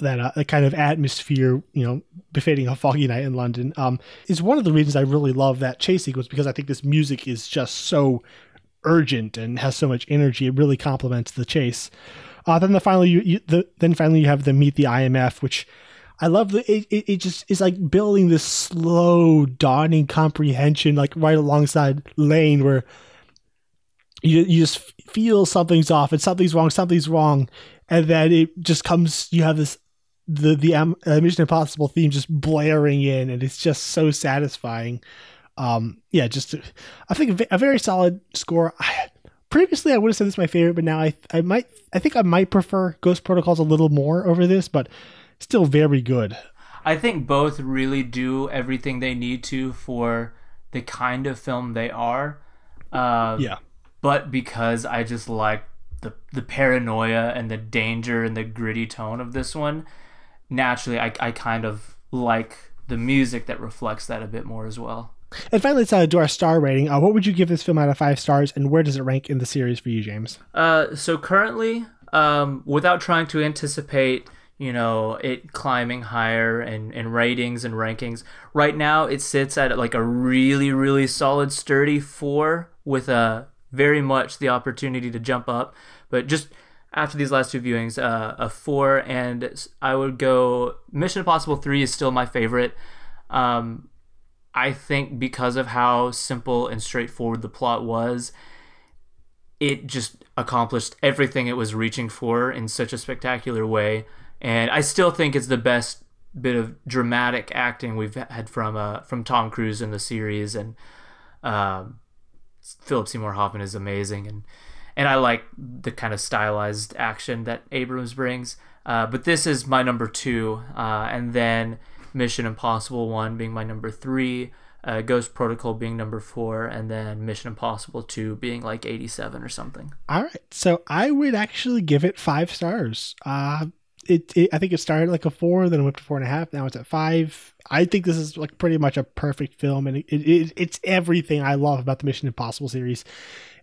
that uh, kind of atmosphere, you know, befitting a foggy night in London. Um, is one of the reasons I really love that chase sequence because I think this music is just so urgent and has so much energy. It really complements the chase. Uh, then the finally you, you the, then finally you have the meet the IMF, which I love the it, it, it just is like building this slow dawning comprehension like right alongside Lane where you you just feel something's off and something's wrong, something's wrong, and then it just comes. You have this the the uh, Mission Impossible theme just blaring in, and it's just so satisfying. Um, yeah, just I think a very solid score. I, previously, I would have said this is my favorite, but now I I might I think I might prefer Ghost Protocols a little more over this, but still very good. I think both really do everything they need to for the kind of film they are. Uh, yeah. But because I just like the the paranoia and the danger and the gritty tone of this one, naturally I, I kind of like the music that reflects that a bit more as well. And finally, let's uh, do our star rating. Uh, what would you give this film out of five stars, and where does it rank in the series for you, James? Uh, so currently, um, without trying to anticipate you know, it climbing higher and, and ratings and rankings. Right now, it sits at like a really, really solid, sturdy four with a very much the opportunity to jump up. But just after these last two viewings, uh, a four, and I would go Mission Impossible 3 is still my favorite. Um, I think because of how simple and straightforward the plot was, it just accomplished everything it was reaching for in such a spectacular way. And I still think it's the best bit of dramatic acting we've had from uh, from Tom Cruise in the series, and um, Philip Seymour Hoffman is amazing, and and I like the kind of stylized action that Abrams brings. Uh, but this is my number two, uh, and then Mission Impossible one being my number three. Uh, Ghost Protocol being number four, and then Mission Impossible 2 being like 87 or something. All right. So I would actually give it five stars. Uh, it, it I think it started like a four, then it went to four and a half. Now it's at five. I think this is like pretty much a perfect film, and it, it it's everything I love about the Mission Impossible series.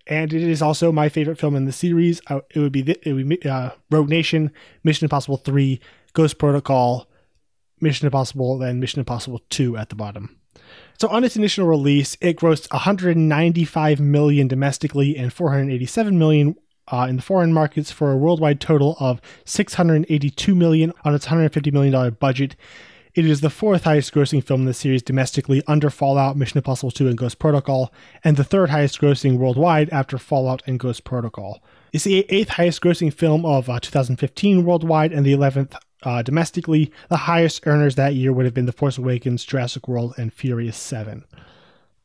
And it is also my favorite film in the series. Uh, it would be it would be uh, Rogue Nation, Mission Impossible Three, Ghost Protocol, Mission Impossible, then Mission Impossible Two at the bottom. So on its initial release, it grossed 195 million domestically and 487 million uh, in the foreign markets for a worldwide total of 682 million on its 150 million dollar budget. It is the fourth highest grossing film in the series domestically under Fallout, Mission Impossible 2, and Ghost Protocol, and the third highest grossing worldwide after Fallout and Ghost Protocol. It's the eighth highest grossing film of uh, 2015 worldwide and the 11th uh, domestically. The highest earners that year would have been The Force Awakens, Jurassic World, and Furious 7.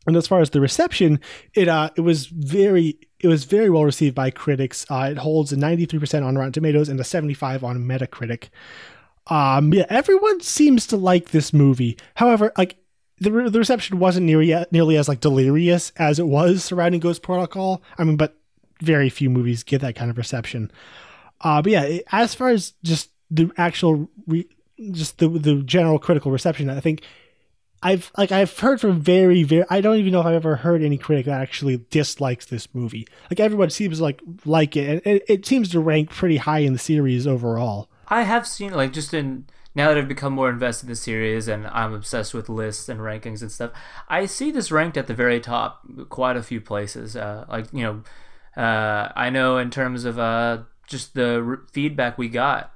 And as far as the reception, it uh, it was very it was very well received by critics. Uh, it holds a 93% on Rotten Tomatoes and a 75 on Metacritic. Um, yeah, everyone seems to like this movie. However, like the, re- the reception wasn't nearly nearly as like delirious as it was surrounding Ghost Protocol. I mean, but very few movies get that kind of reception. Uh, but yeah, as far as just the actual, re- just the the general critical reception, I think I've like I've heard from very very I don't even know if I've ever heard any critic that actually dislikes this movie. Like everyone seems like like it, and it, it seems to rank pretty high in the series overall. I have seen like just in now that I've become more invested in the series and I'm obsessed with lists and rankings and stuff, I see this ranked at the very top, quite a few places. Uh, like you know, uh, I know in terms of uh, just the r- feedback we got,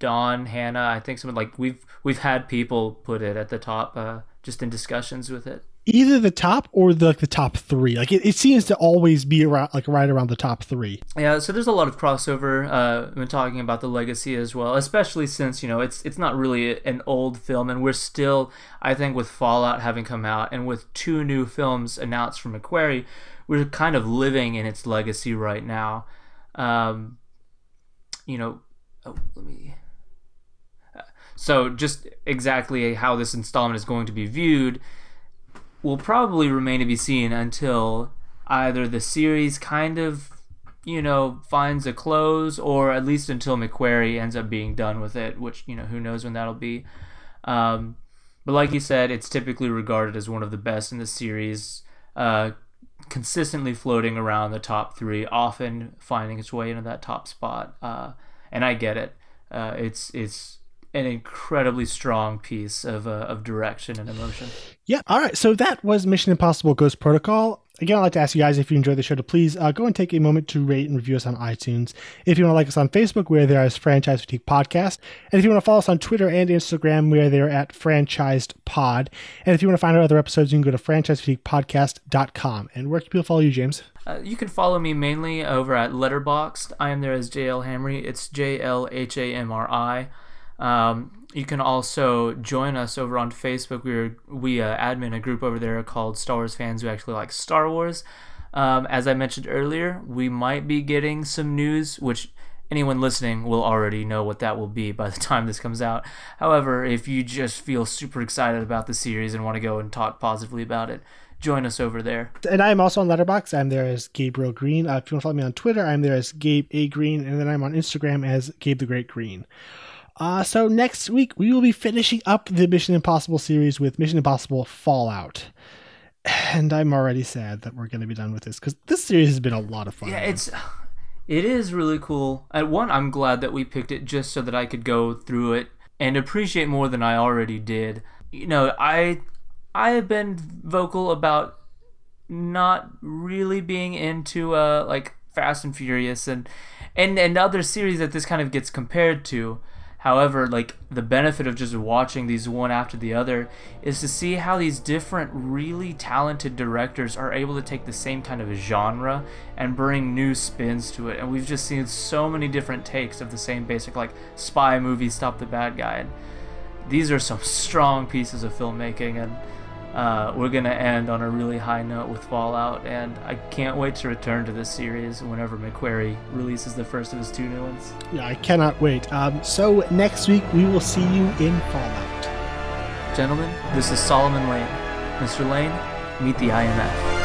Dawn, Hannah, I think some like we've we've had people put it at the top uh, just in discussions with it. Either the top or the, like the top three. Like it, it seems to always be around like right around the top three. Yeah, so there's a lot of crossover uh, when talking about the legacy as well, especially since you know it's it's not really an old film, and we're still, I think, with Fallout having come out and with two new films announced from McQuarrie, we're kind of living in its legacy right now. Um, you know, oh, let me. So just exactly how this installment is going to be viewed will probably remain to be seen until either the series kind of you know finds a close or at least until McQuarrie ends up being done with it which you know who knows when that'll be. Um, but like you said it's typically regarded as one of the best in the series uh, consistently floating around the top three often finding its way into that top spot uh, and I get it. Uh, it's it's an incredibly strong piece of, uh, of direction and emotion Yeah. All right. So that was Mission Impossible Ghost Protocol. Again, I'd like to ask you guys if you enjoyed the show to please uh, go and take a moment to rate and review us on iTunes. If you want to like us on Facebook, we are there as Franchise Fatigue Podcast. And if you want to follow us on Twitter and Instagram, we are there at Franchised Pod. And if you want to find out other episodes, you can go to franchisefatiguepodcast.com. And where can people follow you, James? Uh, you can follow me mainly over at Letterboxd. I am there as JL Hamri. It's J L H A M R I. Um, you can also join us over on Facebook. We're we uh, admin a group over there called Star Wars fans who actually like Star Wars. Um, as I mentioned earlier, we might be getting some news, which anyone listening will already know what that will be by the time this comes out. However, if you just feel super excited about the series and want to go and talk positively about it, join us over there. And I am also on Letterboxd. I'm there as Gabriel Green. Uh, if you want to follow me on Twitter, I'm there as Gabe A Green, and then I'm on Instagram as Gabe the Great Green. Uh, so next week we will be finishing up the Mission Impossible series with Mission Impossible Fallout, and I'm already sad that we're going to be done with this because this series has been a lot of fun. Yeah, it's it is really cool. At one, I'm glad that we picked it just so that I could go through it and appreciate more than I already did. You know, I I have been vocal about not really being into uh like Fast and Furious and and and other series that this kind of gets compared to. However, like the benefit of just watching these one after the other is to see how these different really talented directors are able to take the same kind of genre and bring new spins to it. And we've just seen so many different takes of the same basic like spy movie stop the bad guy. And these are some strong pieces of filmmaking and uh, we're gonna end on a really high note with Fallout, and I can't wait to return to this series whenever McQuarrie releases the first of his two new ones. Yeah, I cannot wait. Um, so next week we will see you in Fallout. Gentlemen, this is Solomon Lane. Mr. Lane, meet the IMF.